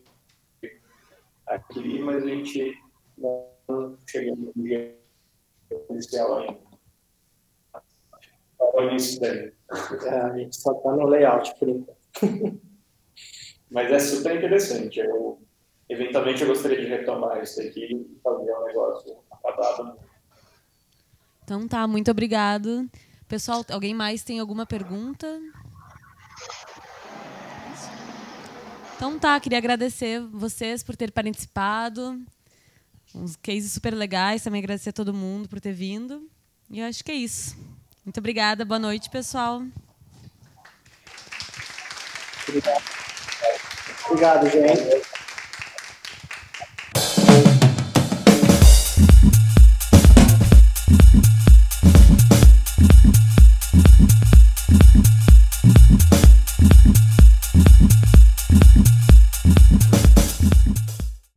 adquirir, mas a gente não chegou no dia potencial ainda. Olha isso daí. É, a gente só está no layout por enquanto. Mas é super interessante. Eu, eventualmente eu gostaria de retomar isso aqui e fazer um negócio acabado. Então tá, muito obrigado. Pessoal, alguém mais tem alguma pergunta? Então tá, queria agradecer vocês por terem participado. Uns cases super legais, também agradecer a todo mundo por ter vindo. E eu acho que é isso. Muito obrigada. Boa noite, pessoal. Obrigado. Obrigado, gente.